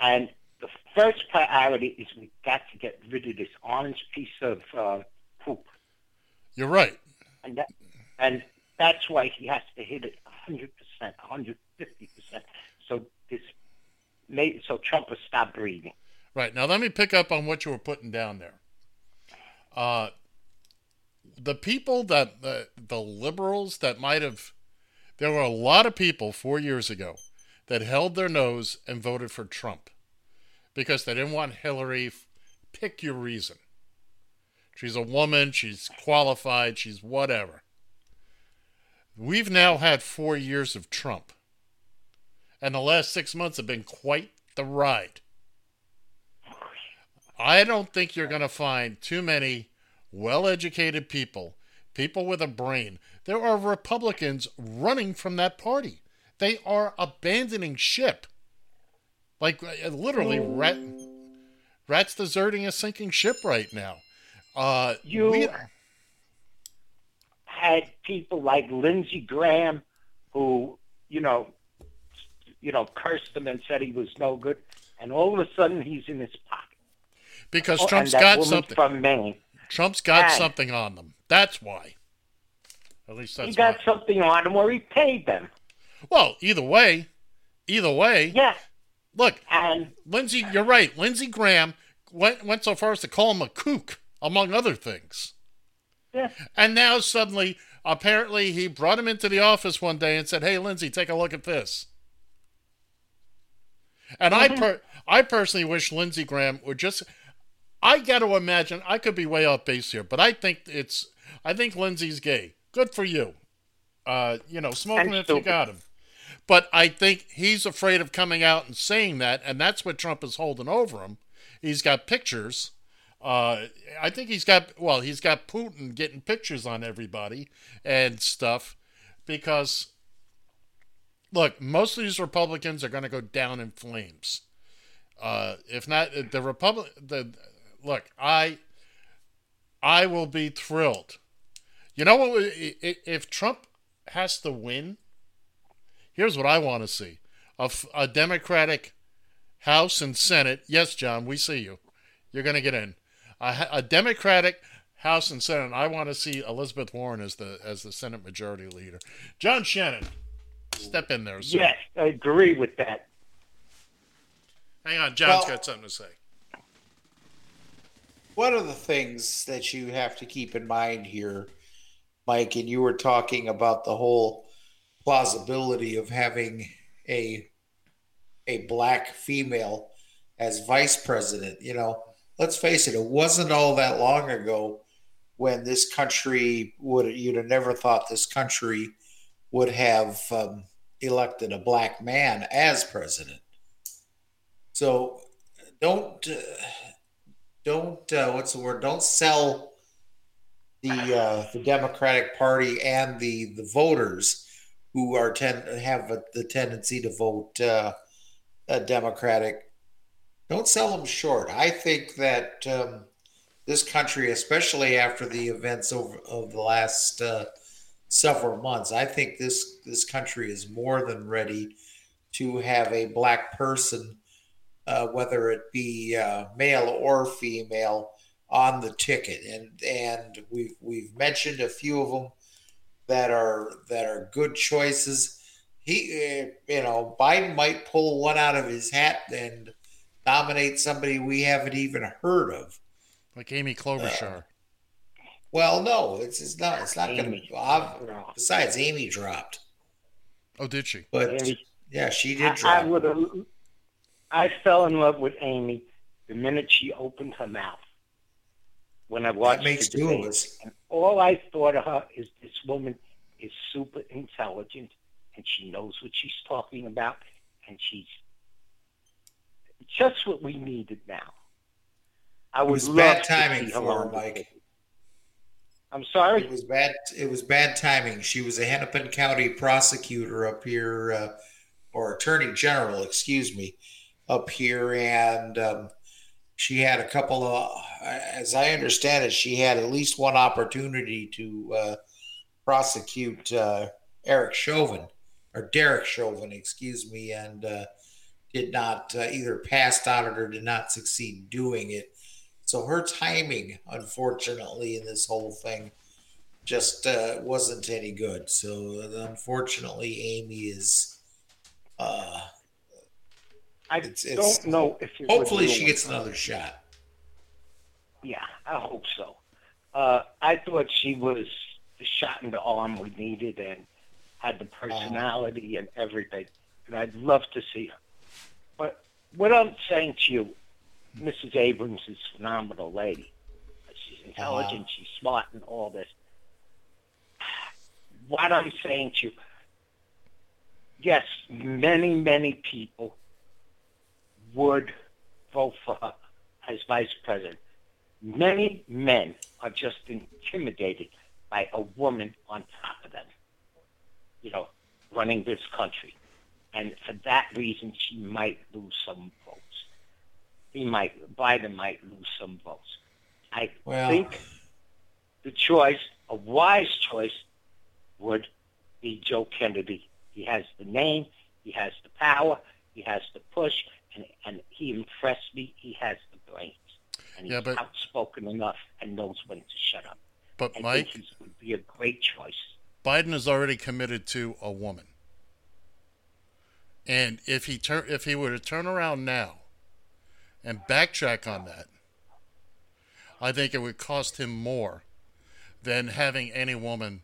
Speaker 4: and the first priority is we got to get rid of this orange piece of uh, poop,
Speaker 2: You're right.
Speaker 4: and that, and that's why he has to hit it 100 percent, 150 percent. So this, may, so Trump will stop breathing.
Speaker 2: Right. Now, let me pick up on what you were putting down there. Uh, the people that, the, the liberals that might have, there were a lot of people four years ago that held their nose and voted for Trump because they didn't want Hillary. Pick your reason. She's a woman, she's qualified, she's whatever. We've now had four years of Trump, and the last six months have been quite the ride. I don't think you're going to find too many well educated people, people with a brain. There are Republicans running from that party. They are abandoning ship. Like uh, literally, rat, rats deserting a sinking ship right now. Uh,
Speaker 4: You
Speaker 2: we-
Speaker 4: had people like Lindsey Graham, who you know, you know, cursed him and said he was no good, and all of a sudden he's in his pocket.
Speaker 2: because
Speaker 4: Oh,
Speaker 2: Trump's got something.
Speaker 4: from Maine.
Speaker 2: Trump's got
Speaker 4: and-
Speaker 2: something on them. That's why. At least that's He
Speaker 4: got
Speaker 2: why.
Speaker 4: something on him, or he paid them.
Speaker 2: Well, either way, either way.
Speaker 4: Yeah,
Speaker 2: Look,
Speaker 4: and
Speaker 2: Lindsey, you're right. Lindsey Graham went went so far as to call him a kook, among other things.
Speaker 4: Yeah, [laughs]
Speaker 2: And now suddenly, apparently, he brought him into the office one day and said, "Hey, Lindsey, take a look at this." And I per- I personally wish Lindsey Graham would just. I got to imagine. I could be way off base here, but I think it's. I think Lindsey's gay. Good for you. Uh, you know, smoke him if you got him. But I think he's afraid of coming out and saying that, and that's what Trump is holding over him. He's got pictures. Uh, I think he's got well, he's got Putin getting pictures on everybody and stuff because look, most of these Republicans are going to go down in flames. Uh, if not the Republic, the look, I I will be thrilled. You know what? If Trump has to win, here's what I want to see: a, a Democratic House and Senate. Yes, John, we see you. You're going to get in. A, a Democratic House and Senate. I want to see Elizabeth Warren as the as the Senate Majority Leader. John Shannon, step in there. Sir.
Speaker 4: Yes, I agree with that.
Speaker 2: Hang on, John's
Speaker 3: Well-
Speaker 2: got something to say.
Speaker 3: One of the things that you have to keep in mind here, Mike, and you were talking about the whole plausibility of having a a black female as vice president. You know, let's face it, it wasn't all that long ago when this country would you'd have never thought this country would have um, elected a black man as president. So don't uh, don't uh, what's the word? Don't sell the uh, the Democratic Party and the the voters who are tend have a, the tendency to vote uh, uh, Democratic. Don't sell them short. I think that um, this country, especially after the events over of the last uh, several months, I think this this country is more than ready to have a black person uh, whether it be uh, male or female, on the ticket. And and we've we've mentioned a few of them that are that are good choices. He, uh, you know, Biden might pull one out of his hat and nominate somebody we haven't even heard of.
Speaker 2: Like Amy Klobuchar.
Speaker 3: Uh, well, no, it's, it's not. It's not going
Speaker 4: Amy.
Speaker 3: to. Besides, Amy dropped,
Speaker 2: oh, did she?
Speaker 3: but
Speaker 4: Amy.
Speaker 3: yeah, she did
Speaker 4: I, I
Speaker 3: drop.
Speaker 4: would have. I fell in love with Amy the minute she opened her mouth. When I watched
Speaker 3: that makes
Speaker 4: the
Speaker 3: two
Speaker 4: debate.
Speaker 3: of us.
Speaker 4: And all I thought of her is this woman is super intelligent and she knows what she's talking about and she's just what we needed now. I would
Speaker 3: was
Speaker 4: love
Speaker 3: bad timing for her, Mike.
Speaker 4: I'm sorry.
Speaker 3: It was bad. It was bad timing. She was a Hennepin County prosecutor up here, uh, or attorney general, excuse me, up here, and um, she had a couple of, as I understand it, she had at least one opportunity to uh, prosecute uh, Eric Chauvin or Derek Chauvin, excuse me, and uh, did not uh, either passed on it or did not succeed doing it. So her timing, unfortunately, in this whole thing just uh, wasn't any good. So unfortunately, Amy is. Uh,
Speaker 4: I
Speaker 3: it's- it's-
Speaker 4: don't know if
Speaker 3: hopefully, she gets
Speaker 4: her.
Speaker 3: another shot.
Speaker 4: Yeah, I hope so. Uh, I thought she was the shot in the arm we needed and had the personality and everything. And I'd love to see her. But what I'm saying to you, Mrs. Abrams is a phenomenal lady. She's intelligent, uh-huh. she's smart, and all this. What I'm saying to you, yes, many, many people would vote for her as vice president. Many men are just intimidated by a woman on top of them, you know, running this country. And for that reason, she might lose some votes. He might, Biden might lose some votes. I
Speaker 3: Well-
Speaker 4: think the choice, a wise choice, would be Joe Kennedy. He has the name, he has the power, he has the push, and, and he impressed me. He has the brains. And he's
Speaker 2: Yeah, but-
Speaker 4: outspoken enough and knows when to shut up.
Speaker 2: But
Speaker 4: I
Speaker 2: Mike,
Speaker 4: would be a great choice.
Speaker 2: Biden is already committed to a woman. And if he turn if he were to turn around now and backtrack on that, I think it would cost him more than having any woman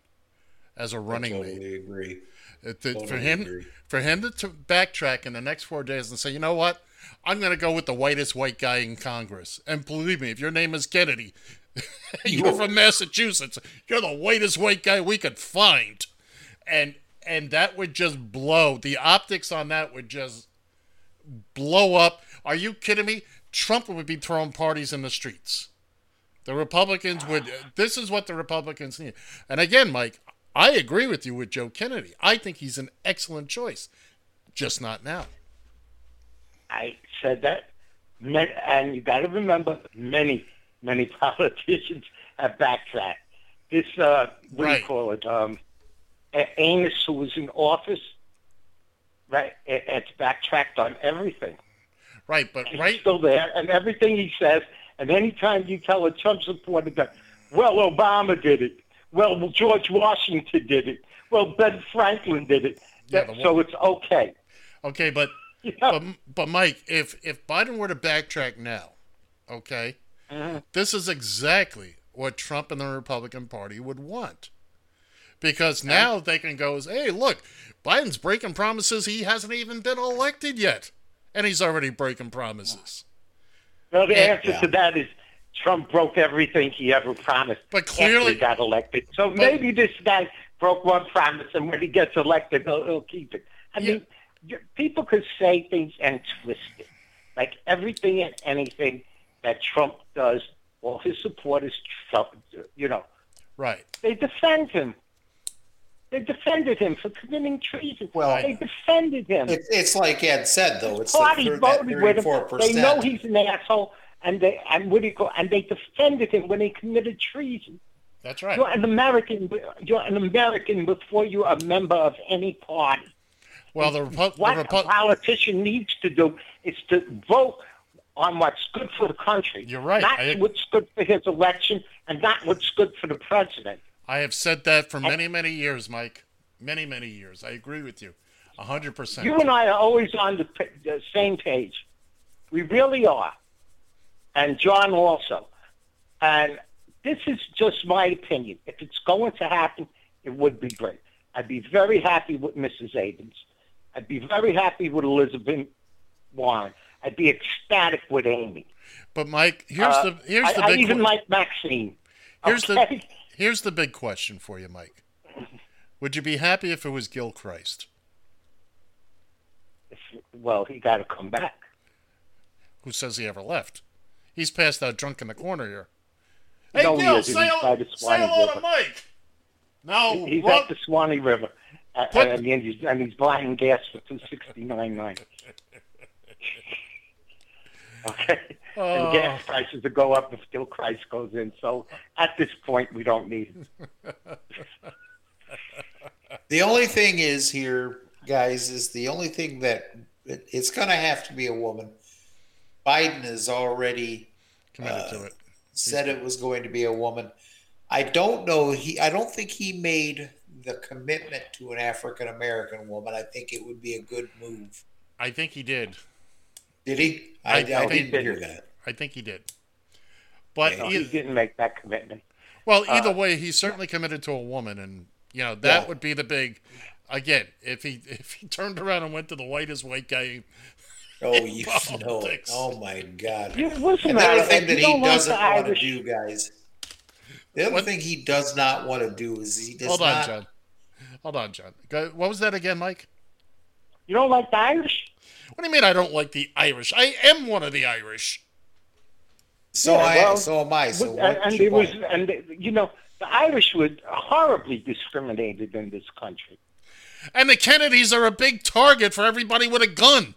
Speaker 2: as a running
Speaker 3: I
Speaker 2: mate.
Speaker 3: totally agree.
Speaker 2: It- it- for him
Speaker 3: agree.
Speaker 2: for him to, to backtrack in the next four days and say, you know what, I'm going to go with the whitest white guy in Congress. And believe me, if your name is Kennedy, [laughs] you're from Massachusetts, you're the whitest white guy we could find, and and that would just blow. The optics on that would just blow up. Are you kidding me? Trump would be throwing parties in the streets. The Republicans would. This is what the Republicans need. And again, Mike, I agree with you with Joe Kennedy. I think he's an excellent choice, just not now.
Speaker 4: I said that, and you got to remember, many, many [laughs] politicians have backtracked. This, uh, what do you call it? Um, Amos, who was in office, right? It, it's backtracked on everything.
Speaker 2: Right, but
Speaker 4: He's
Speaker 2: right,
Speaker 4: still there, and everything he says. And anytime you tell a Trump supporter that Well, Obama did it. Well, George Washington did it. Well, Ben Franklin did it.
Speaker 2: Yeah,
Speaker 4: That- so it's okay.
Speaker 2: Okay, but [laughs]
Speaker 4: Yeah.
Speaker 2: but, but Mike, if if Biden were to backtrack now, okay,
Speaker 4: Uh-huh.
Speaker 2: this is exactly what Trump and the Republican Party would want, because now they can go, "Hey, look, Biden's breaking promises. He hasn't even been elected yet, and he's already breaking promises."
Speaker 4: Well, the
Speaker 2: Yeah.
Speaker 4: answer to that is Trump broke everything he ever promised.
Speaker 2: But
Speaker 4: after
Speaker 2: clearly-
Speaker 4: he got elected. So maybe this guy broke one promise, and when he gets elected, he'll, he'll keep it. I
Speaker 2: Yeah.
Speaker 4: mean, people could say things and twist it, like everything and anything that Trump does. All his supporters, Trump, you know,
Speaker 2: Right.
Speaker 4: they defend him. They defended him for committing treason.
Speaker 3: Well,
Speaker 4: they defended him.
Speaker 3: It's, it's like Ed said, though. It's
Speaker 4: party
Speaker 3: the,
Speaker 4: voted with him. They know he's an asshole, and they and what do you call? And they defended him when he committed treason.
Speaker 2: That's right.
Speaker 4: You're an American. You're an American before you're a member of any party.
Speaker 2: Well, the, Repu-
Speaker 4: What
Speaker 2: the
Speaker 4: a politician needs to do is to vote on what's good for the country.
Speaker 2: You're right.
Speaker 4: Not
Speaker 2: I-
Speaker 4: what's good for his election, and not what's good for the president.
Speaker 2: I have said that for many, many years, Mike. Many, many years. I agree with you, a hundred percent.
Speaker 4: You and I are always on the, the same page. We really are. And John also. And this is just my opinion. If it's going to happen, it would be great. I'd be very happy with Mrs. Abrams. I'd be very happy with Elizabeth Warren. I'd be ecstatic with Amy.
Speaker 2: But Mike, here's
Speaker 4: Uh,
Speaker 2: the here's
Speaker 4: I,
Speaker 2: the
Speaker 4: I
Speaker 2: big
Speaker 4: even
Speaker 2: que-
Speaker 4: like Maxine.
Speaker 2: here's
Speaker 4: okay?
Speaker 2: the here's the big question for you, Mike. Would you be happy if it was Gil Christ,
Speaker 4: Well, he got to come back.
Speaker 2: who says he ever left? He's passed out drunk in the corner here. Hey,
Speaker 4: he
Speaker 2: Gil,
Speaker 4: isn't.
Speaker 2: say,
Speaker 4: He's
Speaker 2: say hello to Mike. No,
Speaker 4: He's
Speaker 2: Rob-
Speaker 4: at the Swanee River, uh,
Speaker 2: Put-
Speaker 4: and, he's, and he's buying gas for two sixty nine nine. [laughs] Okay. And gas oh. prices will go up if still Christ goes in. So at this point, we don't need it. [laughs]
Speaker 3: The only thing is here, guys, is the only thing that it, it's going to have to be a woman. Biden has already
Speaker 2: committed to uh, it.
Speaker 3: said it was going to be a woman. I don't know. He, I don't think he made the commitment to an African American woman. I think it would be a good move.
Speaker 2: I think he did.
Speaker 3: Did he? I,
Speaker 2: I-
Speaker 3: I,
Speaker 2: I
Speaker 3: didn't
Speaker 4: think-
Speaker 3: hear that.
Speaker 2: I think he did. But
Speaker 3: Yeah.
Speaker 4: He
Speaker 2: e-
Speaker 4: didn't make that commitment.
Speaker 2: well, either
Speaker 4: Uh,
Speaker 2: way, he's certainly committed to a woman, and you know that
Speaker 3: Yeah.
Speaker 2: would be the big. Again, if he [laughs] if he turned around and went to the whitest white guy,
Speaker 3: Oh, [laughs] you know,
Speaker 2: Politics.
Speaker 3: Oh my God!
Speaker 4: You, listen,
Speaker 3: And the other
Speaker 4: Alex,
Speaker 3: thing that he doesn't
Speaker 4: the
Speaker 3: want to do, guys. The other
Speaker 2: What?
Speaker 3: thing he does not want to do is he does
Speaker 2: hold
Speaker 3: not.
Speaker 2: on, John. Hold on, John. What was that again, Mike?
Speaker 4: You don't like the Irish?
Speaker 2: What do you mean I don't like the Irish? I am one of the Irish.
Speaker 3: So
Speaker 4: Yeah,
Speaker 3: I.
Speaker 4: well,
Speaker 3: so am I. So
Speaker 4: and, and it was, and you know, the Irish were horribly discriminated in this country.
Speaker 2: And the Kennedys are a big target for everybody with a gun.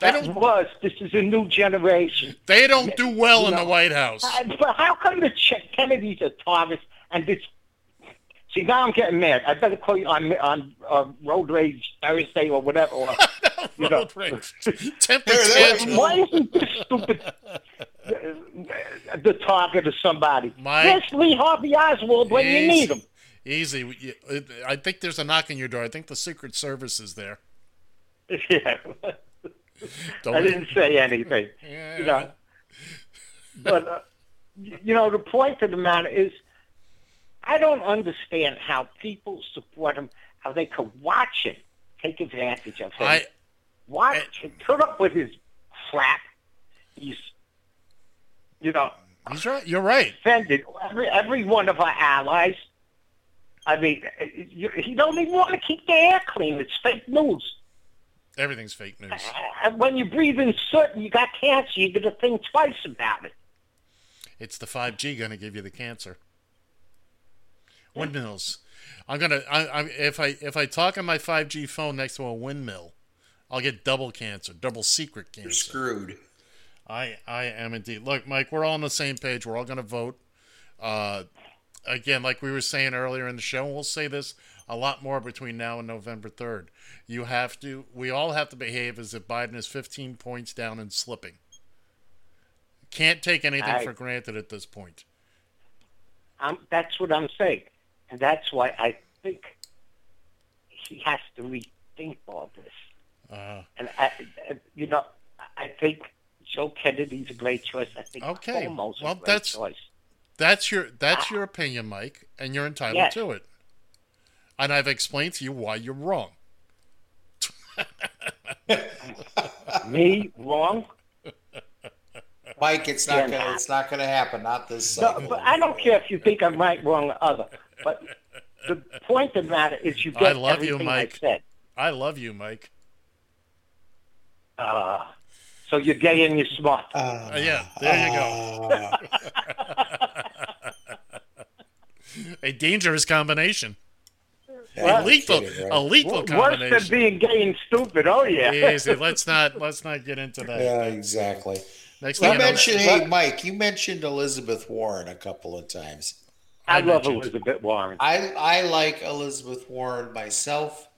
Speaker 2: They
Speaker 4: That
Speaker 2: don't
Speaker 4: was. This is a new generation.
Speaker 2: they don't do well in the White House.
Speaker 4: Uh, But how come the Ch- Kennedys are targets and this? See, now I'm getting mad. I better call you on on uh, road rage Thursday or whatever. Or, [laughs] you know.
Speaker 2: Road rage. Temper
Speaker 3: There- there-
Speaker 2: tantrum.
Speaker 4: Why isn't this stupid uh, the target of somebody?
Speaker 2: Mike.
Speaker 4: Where's Lee Harvey Oswald when you need him?
Speaker 2: Easy. I think there's a knock on your door. I think the Secret Service is there. [laughs]
Speaker 4: Yeah.
Speaker 2: Don't
Speaker 4: I didn't say anything. [laughs] You know. But uh, you know, the point of the matter is, I don't understand how people support him, how they could watch him, take advantage of him,
Speaker 2: I
Speaker 4: watch him, put up with his crap. He's, you know,
Speaker 2: he's right. You're right.
Speaker 4: offended every every one of our allies. I mean, uh, you, he don't even want to keep the air clean. It's fake news.
Speaker 2: Everything's fake news.
Speaker 4: And when you breathe in soot and you got cancer, you got to think twice about it.
Speaker 2: It's the 5G going to give you the cancer. Windmills. I'm gonna. I, I, if I if I talk on my 5G phone next to a windmill, I'll get double cancer, double secret
Speaker 3: You're
Speaker 2: cancer.
Speaker 3: screwed.
Speaker 2: I I am indeed. Look, Mike, we're all on the same page. We're all going to vote. Uh, again, like we were saying earlier in the show, and we'll say this a lot more between now and November third. You have to. We all have to behave as if Biden is 15 points down and slipping. Can't take anything
Speaker 4: I-
Speaker 2: for granted at this point.
Speaker 4: I'm, that's what I'm saying, and that's why I think he has to rethink all this.
Speaker 2: Uh,
Speaker 4: And I, I- you know, I think Joe Kennedy's a great choice. I think
Speaker 2: Okay,
Speaker 4: Cuomo's
Speaker 2: well,
Speaker 4: a great
Speaker 2: that's-
Speaker 4: choice.
Speaker 2: that's your that's your opinion, Mike, and you're entitled
Speaker 4: Yes.
Speaker 2: to it. And I've explained to you why you're wrong. [laughs]
Speaker 4: Me wrong?
Speaker 3: Mike, it's not
Speaker 4: Yeah.
Speaker 3: gonna it's not gonna happen. Not this
Speaker 4: No, but I don't care if you think I'm right, wrong, or other. But the point of the matter is, you
Speaker 2: I
Speaker 4: get
Speaker 2: love you,
Speaker 4: everything
Speaker 2: Mike.
Speaker 4: I said.
Speaker 2: I love you, Mike.
Speaker 4: Uh, so you're gay and you're smart.
Speaker 3: Uh,
Speaker 2: Uh, yeah, there you go.
Speaker 3: uh, [laughs]
Speaker 2: A dangerous combination.
Speaker 3: yeah,
Speaker 2: a lethal,
Speaker 3: kidding, right?
Speaker 2: a lethal
Speaker 4: Worse than being gay and stupid. Oh yeah. [laughs]
Speaker 2: Easy. Let's not let's not get into that.
Speaker 3: Yeah, exactly.
Speaker 2: Next
Speaker 3: You
Speaker 2: you
Speaker 3: mentioned, hey, Mike, you mentioned Elizabeth Warren a couple of times.
Speaker 4: I,
Speaker 2: I
Speaker 4: love
Speaker 2: mentioned-
Speaker 4: Elizabeth Warren.
Speaker 3: I I like Elizabeth Warren myself.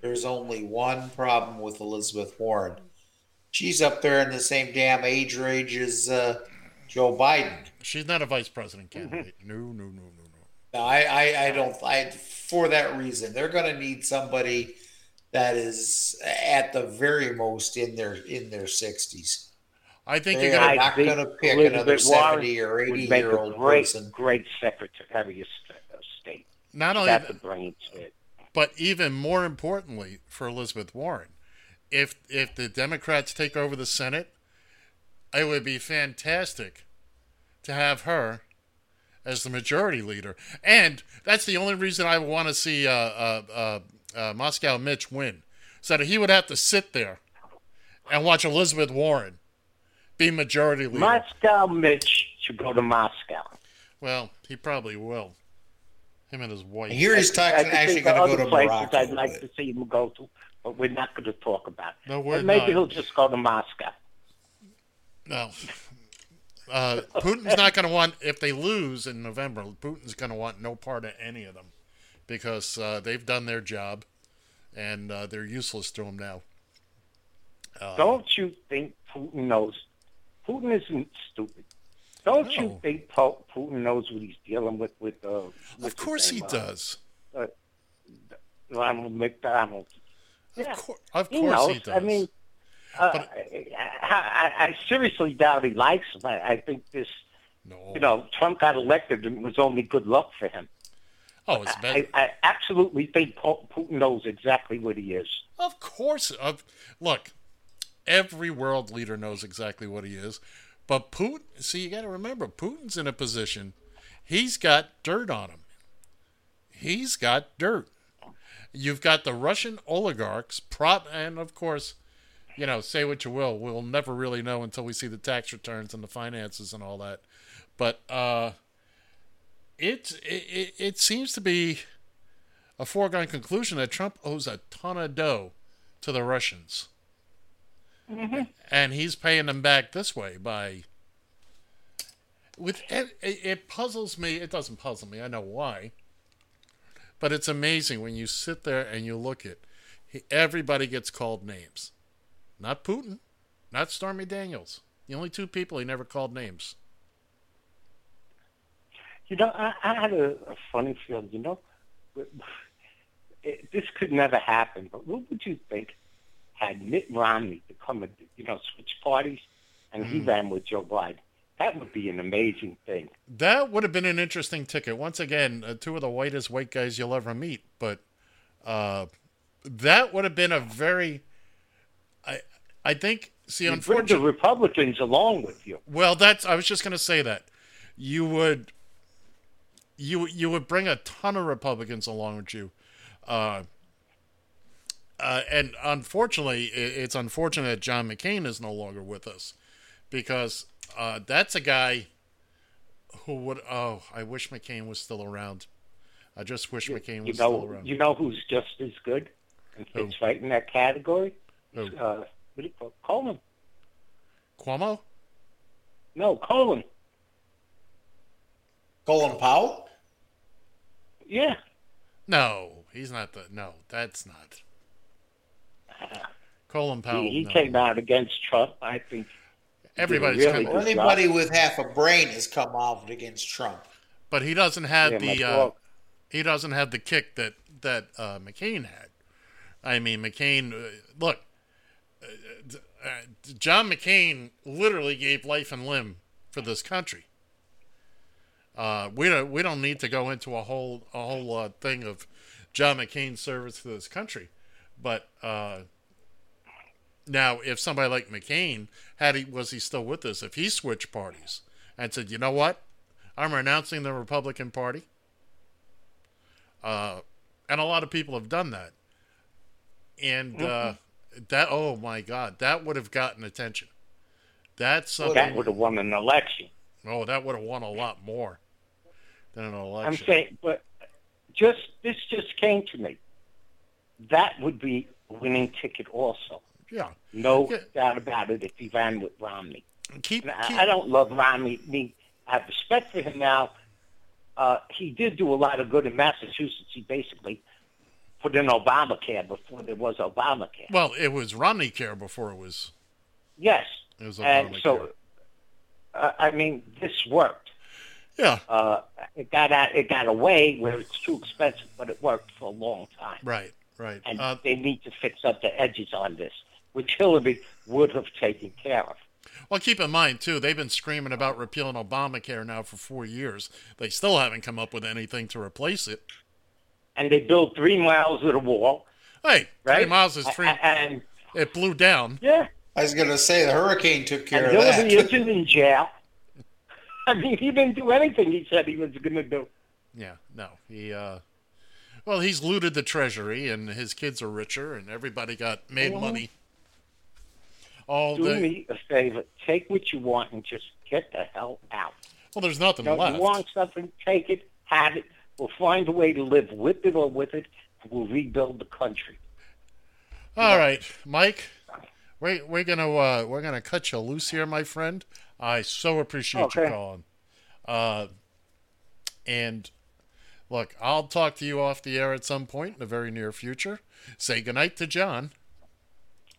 Speaker 3: There's only one problem with Elizabeth Warren. She's up there in the same damn age range as uh, Joe Biden.
Speaker 2: she's not a vice president candidate. No, no, no, no, no.
Speaker 3: No, I, I, I don't. I for that reason, they're going to need somebody that is at the very most in their in their sixties.
Speaker 2: I think
Speaker 3: They
Speaker 2: you're gonna.
Speaker 3: not going to pick another
Speaker 4: Elizabeth Warren
Speaker 3: seventy or eighty year
Speaker 4: a
Speaker 3: old
Speaker 4: great,
Speaker 3: person.
Speaker 4: great secretary of state.
Speaker 2: Not only
Speaker 4: That's
Speaker 2: that,
Speaker 4: a brain
Speaker 2: but even more importantly for Elizabeth Warren, if if the Democrats take over the Senate, it would be fantastic to have her as the majority leader. And that's the only reason I want to see uh, uh, uh, uh, Moscow Mitch win, so that he would have to sit there and watch Elizabeth Warren be majority leader.
Speaker 4: Moscow Mitch should go to Moscow.
Speaker 2: Well, he probably will. Him and his wife.
Speaker 3: And here he's
Speaker 4: I
Speaker 3: talking,
Speaker 4: think
Speaker 3: actually going to go
Speaker 4: other
Speaker 3: to
Speaker 4: places
Speaker 3: Morocco.
Speaker 4: I'd like to see him go to, but we're not going to talk about. it.
Speaker 2: No, we're
Speaker 4: But maybe
Speaker 2: not.
Speaker 4: he'll just go to Moscow.
Speaker 2: No. Uh, Putin's not going to want, if they lose in November, Putin's going to want no part of any of them because uh, they've done their job and uh, they're useless to him now. Uh,
Speaker 4: Don't you think Putin knows? Putin isn't stupid. Don't
Speaker 2: No.
Speaker 4: you think Putin knows what he's dealing with? With uh, with
Speaker 2: Of course he
Speaker 4: uh,
Speaker 2: does.
Speaker 4: Ronald McDonald. Yeah,
Speaker 2: Of, cour- of
Speaker 4: he
Speaker 2: course
Speaker 4: knows.
Speaker 2: he does.
Speaker 4: I mean, uh,
Speaker 2: But-
Speaker 4: I, I, I seriously doubt he likes him. I, I think this,
Speaker 2: no.
Speaker 4: you know, Trump got elected and it was only good luck for him.
Speaker 2: oh, it's
Speaker 4: I,
Speaker 2: bad.
Speaker 4: I absolutely think Putin knows exactly what he is.
Speaker 2: Of course. Of look, every world leader knows exactly what he is, but Putin. See, you got to remember, Putin's in a position. He's got dirt on him. He's got dirt. You've got the Russian oligarchs, prop, and of course, you know, say what you will, we'll never really know until we see the tax returns and the finances and all that. But uh, it, it it seems to be a foregone conclusion that Trump owes a ton of dough to the Russians. Mm-hmm. And he's paying them back this way by. With it, it puzzles me. It doesn't puzzle me. I know why. But it's amazing when you sit there and you look at. Everybody gets called names. Not Putin, not Stormy Daniels. The only two people he never called names.
Speaker 4: You know, I, I had a, a funny feeling. You know, it, this could never happen. But what would you think had Mitt Romney become a you know switch parties and he ran with Joe Biden? That would be an amazing thing.
Speaker 2: That would have been an interesting ticket. Once again, uh, two of the whitest white guys you'll ever meet. But uh, that would have been a very. I I think. See,
Speaker 4: You bring the Republicans along with you.
Speaker 2: well, that's. I was just going to say that you would. You you would bring a ton of Republicans along with you, uh, uh, and unfortunately, it's unfortunate that John McCain is no longer with us, because uh, that's a guy who would. Oh, I wish McCain was still around. I just wish McCain was
Speaker 4: You
Speaker 2: still
Speaker 4: know,
Speaker 2: around.
Speaker 4: you know who's just as good and fits right in that category?
Speaker 2: Who?
Speaker 4: Uh, what do you call? Coleman?
Speaker 2: Cuomo?
Speaker 4: No, Coleman.
Speaker 3: Colin Powell?
Speaker 4: Yeah.
Speaker 2: No, he's not the. No, that's not. Colin Powell.
Speaker 4: he he
Speaker 2: no.
Speaker 4: came out against Trump. I think
Speaker 2: Everybody's
Speaker 4: really
Speaker 2: coming.
Speaker 3: Or anybody with half a brain has come out against Trump.
Speaker 2: but he doesn't have
Speaker 4: Yeah,
Speaker 2: the uh, he doesn't have the kick that that uh, McCain had. I mean, McCain. Uh, look, uh, uh, John McCain literally gave life and limb for this country. Uh, we don't we don't need to go into a whole a whole uh, thing of John McCain's service to this country, but uh, now if somebody like McCain had he was he still with us if he switched parties and said you know what I'm renouncing the Republican Party, uh, and a lot of people have done that, and uh, that oh my God that would have gotten attention. That's something.
Speaker 4: That would have won an election.
Speaker 2: Oh, that would have won a lot more than an election.
Speaker 4: I'm saying, but just this just came to me. That would be a winning ticket also.
Speaker 2: Yeah.
Speaker 4: No
Speaker 2: Yeah.
Speaker 4: doubt about it if he ran with Romney.
Speaker 2: Keep, keep
Speaker 4: I, I don't love Romney. I mean, I have respect for him now. Uh, he did do a lot of good in Massachusetts. He basically put in Obamacare before there was Obamacare.
Speaker 2: well, it was Romney Care before it was
Speaker 4: yes.
Speaker 2: it was
Speaker 4: And so, uh, I mean, this worked.
Speaker 2: yeah,
Speaker 4: Uh, it got out, it got away where it's too expensive, but it worked for a long time.
Speaker 2: right, right.
Speaker 4: And
Speaker 2: Uh,
Speaker 4: they need to fix up the edges on this, which Hillary would have taken care of.
Speaker 2: well, keep in mind too, they've been screaming about repealing Obamacare now for four years. They still haven't come up with anything to replace it.
Speaker 4: And they built three miles of the wall,
Speaker 2: Hey,
Speaker 4: right?
Speaker 2: three miles is three.
Speaker 4: A- a- And
Speaker 2: It blew down.
Speaker 4: yeah,
Speaker 3: I was going to say the hurricane took care
Speaker 4: and
Speaker 3: of
Speaker 4: Hillary
Speaker 3: that.
Speaker 4: isn't in jail. [laughs] I mean, he didn't do anything he said he was going to do.
Speaker 2: Yeah, no, he. uh Well, he's looted the treasury, and his kids are richer, and everybody got made money. All
Speaker 4: Do
Speaker 2: the
Speaker 4: me a favor, take what you want and just get the hell out.
Speaker 2: well, there's nothing
Speaker 4: You, know,
Speaker 2: left.
Speaker 4: you want something, take it, have it. We'll find a way to live with it or with it, and we'll rebuild the country.
Speaker 2: All right, Mike. We're, we're gonna uh, we're gonna cut you loose here, my friend. I so appreciate you
Speaker 4: Okay.
Speaker 2: calling. Uh, and look, I'll talk to you off the air at some point in the very near future. Say goodnight to John.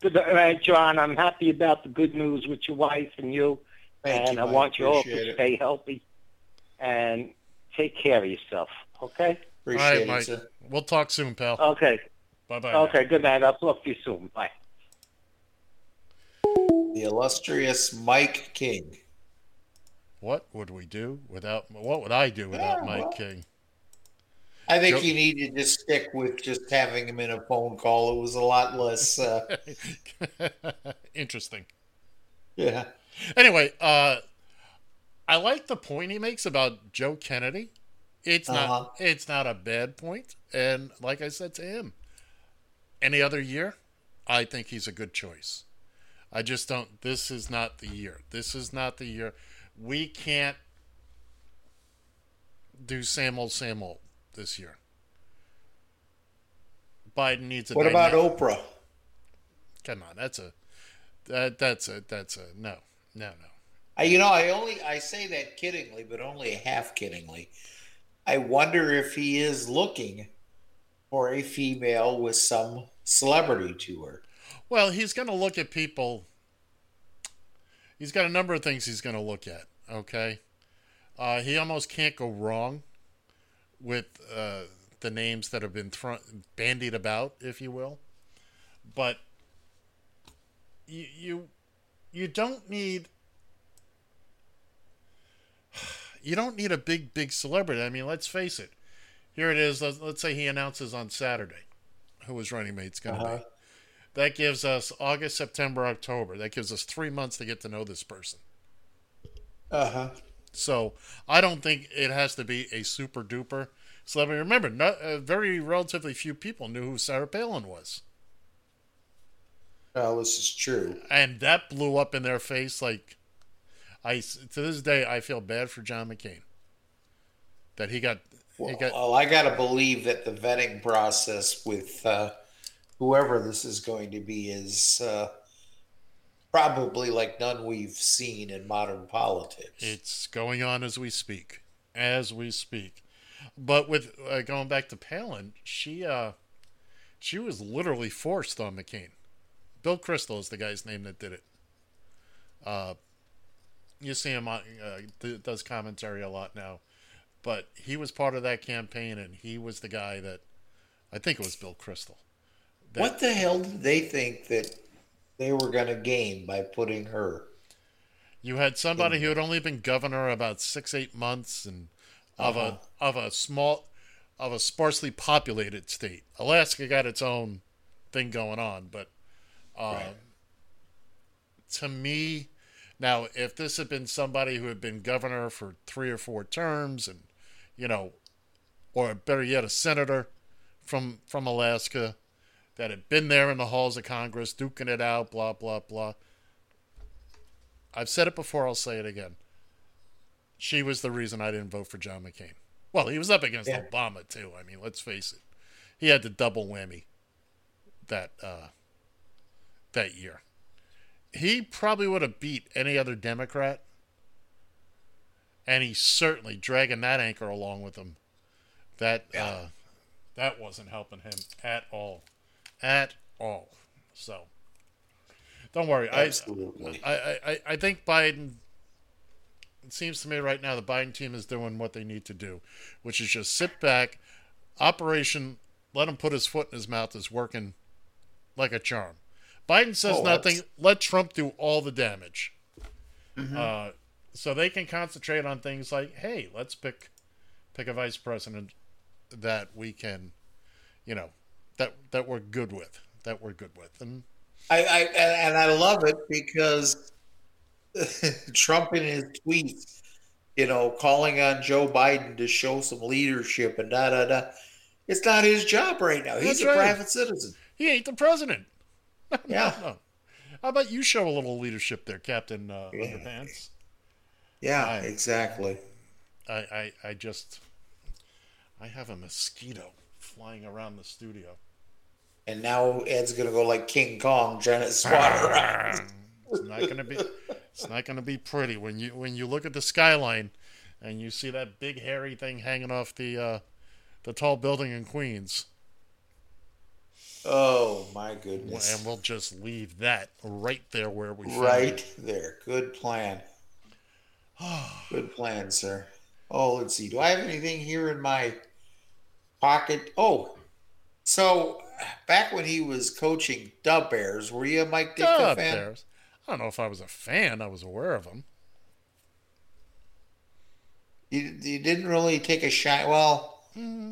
Speaker 4: Good uh, night, John. I'm happy about the good news with your wife and you,
Speaker 3: Thank
Speaker 4: and
Speaker 3: you,
Speaker 4: I want you all to
Speaker 3: it.
Speaker 4: stay healthy and take care of yourself. Okay?
Speaker 3: Appreciate
Speaker 2: All right,
Speaker 3: it,
Speaker 2: Mike.
Speaker 3: sir.
Speaker 2: We'll talk soon, pal.
Speaker 4: Okay.
Speaker 2: bye bye.
Speaker 4: Okay. Good night. I'll talk to you soon. Bye.
Speaker 3: The illustrious Mike King.
Speaker 2: What would we do without? What would I do without
Speaker 3: Yeah,
Speaker 2: Mike
Speaker 3: well.
Speaker 2: King?
Speaker 3: I think
Speaker 2: Joe-
Speaker 3: you need to just stick with just having him in a phone call. It was a lot less. Uh, [laughs]
Speaker 2: Interesting.
Speaker 3: yeah.
Speaker 2: Anyway, uh, I like the point he makes about Joe Kennedy. It's
Speaker 3: Uh-huh.
Speaker 2: not it's not a bad point. point, and like I said to him, any other year, I think he's a good choice. I just don't. This is not the year. This is not the year. We can't do same old, same old this year. Biden needs a.
Speaker 3: What about Oprah?
Speaker 2: Come on, that's a that that's a that's a no no no.
Speaker 3: I, you know, I only I say that kiddingly, but only half kiddingly. I wonder if he is looking for a female with some celebrity to her.
Speaker 2: Well, he's going to look at people. He's got a number of things he's going to look at. Okay, uh, he almost can't go wrong with uh, the names that have been thrown bandied about, if you will. But you you you don't need [sighs] you don't need a big big celebrity. I mean, let's face it. Here it is. Let's, let's say he announces on Saturday who his running mate's going to
Speaker 3: Uh-huh.
Speaker 2: be. That gives us August, September, October. That gives us three months to get to know this person.
Speaker 3: Uh huh.
Speaker 2: So I don't think it has to be a super duper celebrity. Remember, not, uh, very relatively few people knew who Sarah Palin was,
Speaker 3: Well, this is true.
Speaker 2: and that blew up in their face. Like I to this day, I feel bad for John McCain that he got he
Speaker 3: Well,
Speaker 2: got
Speaker 3: well, I got to believe that the vetting process with uh, whoever this is going to be is uh, probably like none we've seen in modern politics.
Speaker 2: It's going on as we speak, as we speak. But with uh, going back to Palin, she uh, she was literally forced on McCain. Bill Kristol is the guy's name that did it. Uh, you see him on, uh, d- does commentary a lot now. but he was part of that campaign, and he was the guy that I think it was Bill Kristol. That,
Speaker 3: what the hell did they think that they were going to gain by putting her?
Speaker 2: You had somebody who had only been governor about six, eight months, and of
Speaker 3: Uh-huh.
Speaker 2: a of a small, of a sparsely populated state. Alaska got its own thing going on, but uh,
Speaker 3: Right.
Speaker 2: to me, now if this had been somebody who had been governor for three or four terms, and you know, or better yet, a senator from from Alaska that had been there in the halls of Congress, duking it out, blah blah blah. I've said it before, I'll say it again. She was the reason I didn't vote for John McCain. Well, he was up against
Speaker 3: Yeah.
Speaker 2: Obama too. I mean, let's face it. He had the double whammy that uh, that year. He probably would have beat any other Democrat, and he's certainly dragging that anchor along with him. That uh, that wasn't helping him at all, at all. So don't worry. I,
Speaker 3: Absolutely.
Speaker 2: I, I, I- I think Biden. It seems to me right now the Biden team is doing what they need to do, which is just sit back. Operation let him put his foot in his mouth is working like a charm. Biden says
Speaker 3: Oh,
Speaker 2: nothing.
Speaker 3: that's-
Speaker 2: Let Trump do all the damage.
Speaker 3: Mm-hmm.
Speaker 2: Uh, so they can concentrate on things like, hey, let's pick pick a vice president that we can, you know, that that we're good with, that we're good with, and
Speaker 3: I, I and I love it because [laughs] Trump in his tweets, you know, calling on Joe Biden to show some leadership and da da da. It's not his job right now. He's
Speaker 2: That's
Speaker 3: a
Speaker 2: right.
Speaker 3: private citizen.
Speaker 2: he ain't the president. [laughs]
Speaker 3: Yeah,
Speaker 2: No. How about you show a little leadership there, Captain uh,
Speaker 3: Yeah.
Speaker 2: Underpants?
Speaker 3: yeah,
Speaker 2: Right.
Speaker 3: exactly.
Speaker 2: I, I, I just, I have a mosquito flying around the studio.
Speaker 3: And now Ed's gonna go like King Kong trying to swat around.
Speaker 2: It's not gonna be, it's not gonna be pretty when you when you look at the skyline, and you see that big hairy thing hanging off the, uh, the tall building in Queens,
Speaker 3: Oh my goodness!
Speaker 2: and we'll just leave that right there where we found.
Speaker 3: Right there. Good plan. [sighs] Good plan, sir. Oh, let's see. Do I have anything here in my pocket? Oh, so back when he was coaching Dub Bears, were you a Mike Ditka
Speaker 2: Duh,
Speaker 3: fan?
Speaker 2: Bears. I don't know if I was a fan. I was aware of them.
Speaker 3: You, you didn't really take a shot. Well, mm-hmm.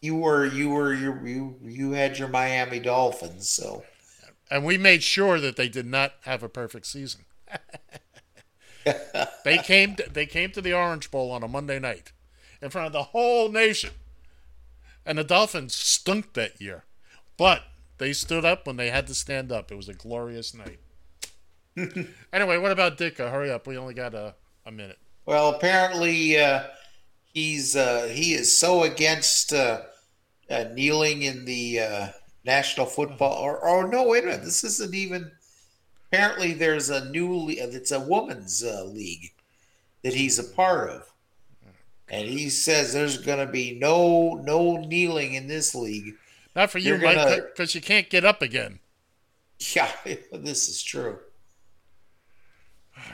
Speaker 3: you were you were you you you had your Miami Dolphins, so
Speaker 2: and we made sure that they did not have a perfect season. [laughs] they came to, they came to the Orange Bowl on a Monday night in front of the whole nation. And the Dolphins stunk that year. But they stood up when they had to stand up. It was a glorious night. [laughs] anyway, what about Ditka? Hurry up. We only got a, a minute.
Speaker 3: Well, apparently uh, he's uh, he is so against uh, uh, kneeling in the uh, national football. Or, or no, wait a minute. This isn't even. Apparently, there's a new. le- It's a women's uh, league that he's a part of, and he says there's going to be no no kneeling in this league.
Speaker 2: Not for you,
Speaker 3: You're
Speaker 2: Mike, because you can't get up again.
Speaker 3: Yeah, [laughs] this is true.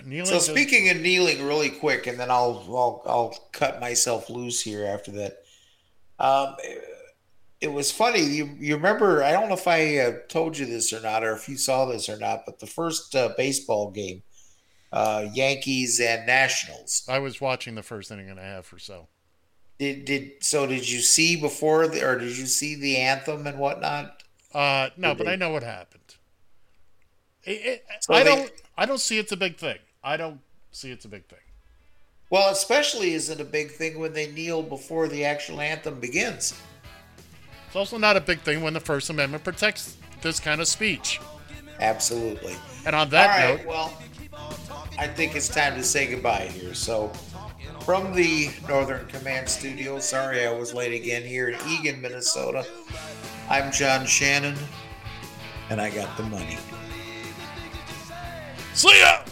Speaker 2: Kneeling
Speaker 3: So speaking of kneeling, really quick, and then I'll I'll, I'll cut myself loose here after that. Um, it was funny. You you remember? I don't know if I uh, told you this or not, or if you saw this or not. But the first uh, baseball game, uh, Yankees and Nationals.
Speaker 2: I was watching the first inning and a half or so.
Speaker 3: Did did so? Did you see before, the, or did you see the anthem and whatnot?
Speaker 2: Uh, no,
Speaker 3: Did
Speaker 2: but
Speaker 3: they-
Speaker 2: I know what happened. It, it,
Speaker 3: So
Speaker 2: I
Speaker 3: they-
Speaker 2: don't. I don't see it's a big thing. I don't see it's a big thing.
Speaker 3: Well, especially is it a big thing when they kneel before the actual anthem begins?
Speaker 2: It's also not a big thing when the First Amendment protects this kind of speech.
Speaker 3: Absolutely.
Speaker 2: And on that
Speaker 3: right,
Speaker 2: note,
Speaker 3: well, I think it's time to say goodbye here. So, from the Northern Command Studio, sorry I was late again here in Eagan, Minnesota. I'm John Shannon, and I got the money.
Speaker 2: see ya.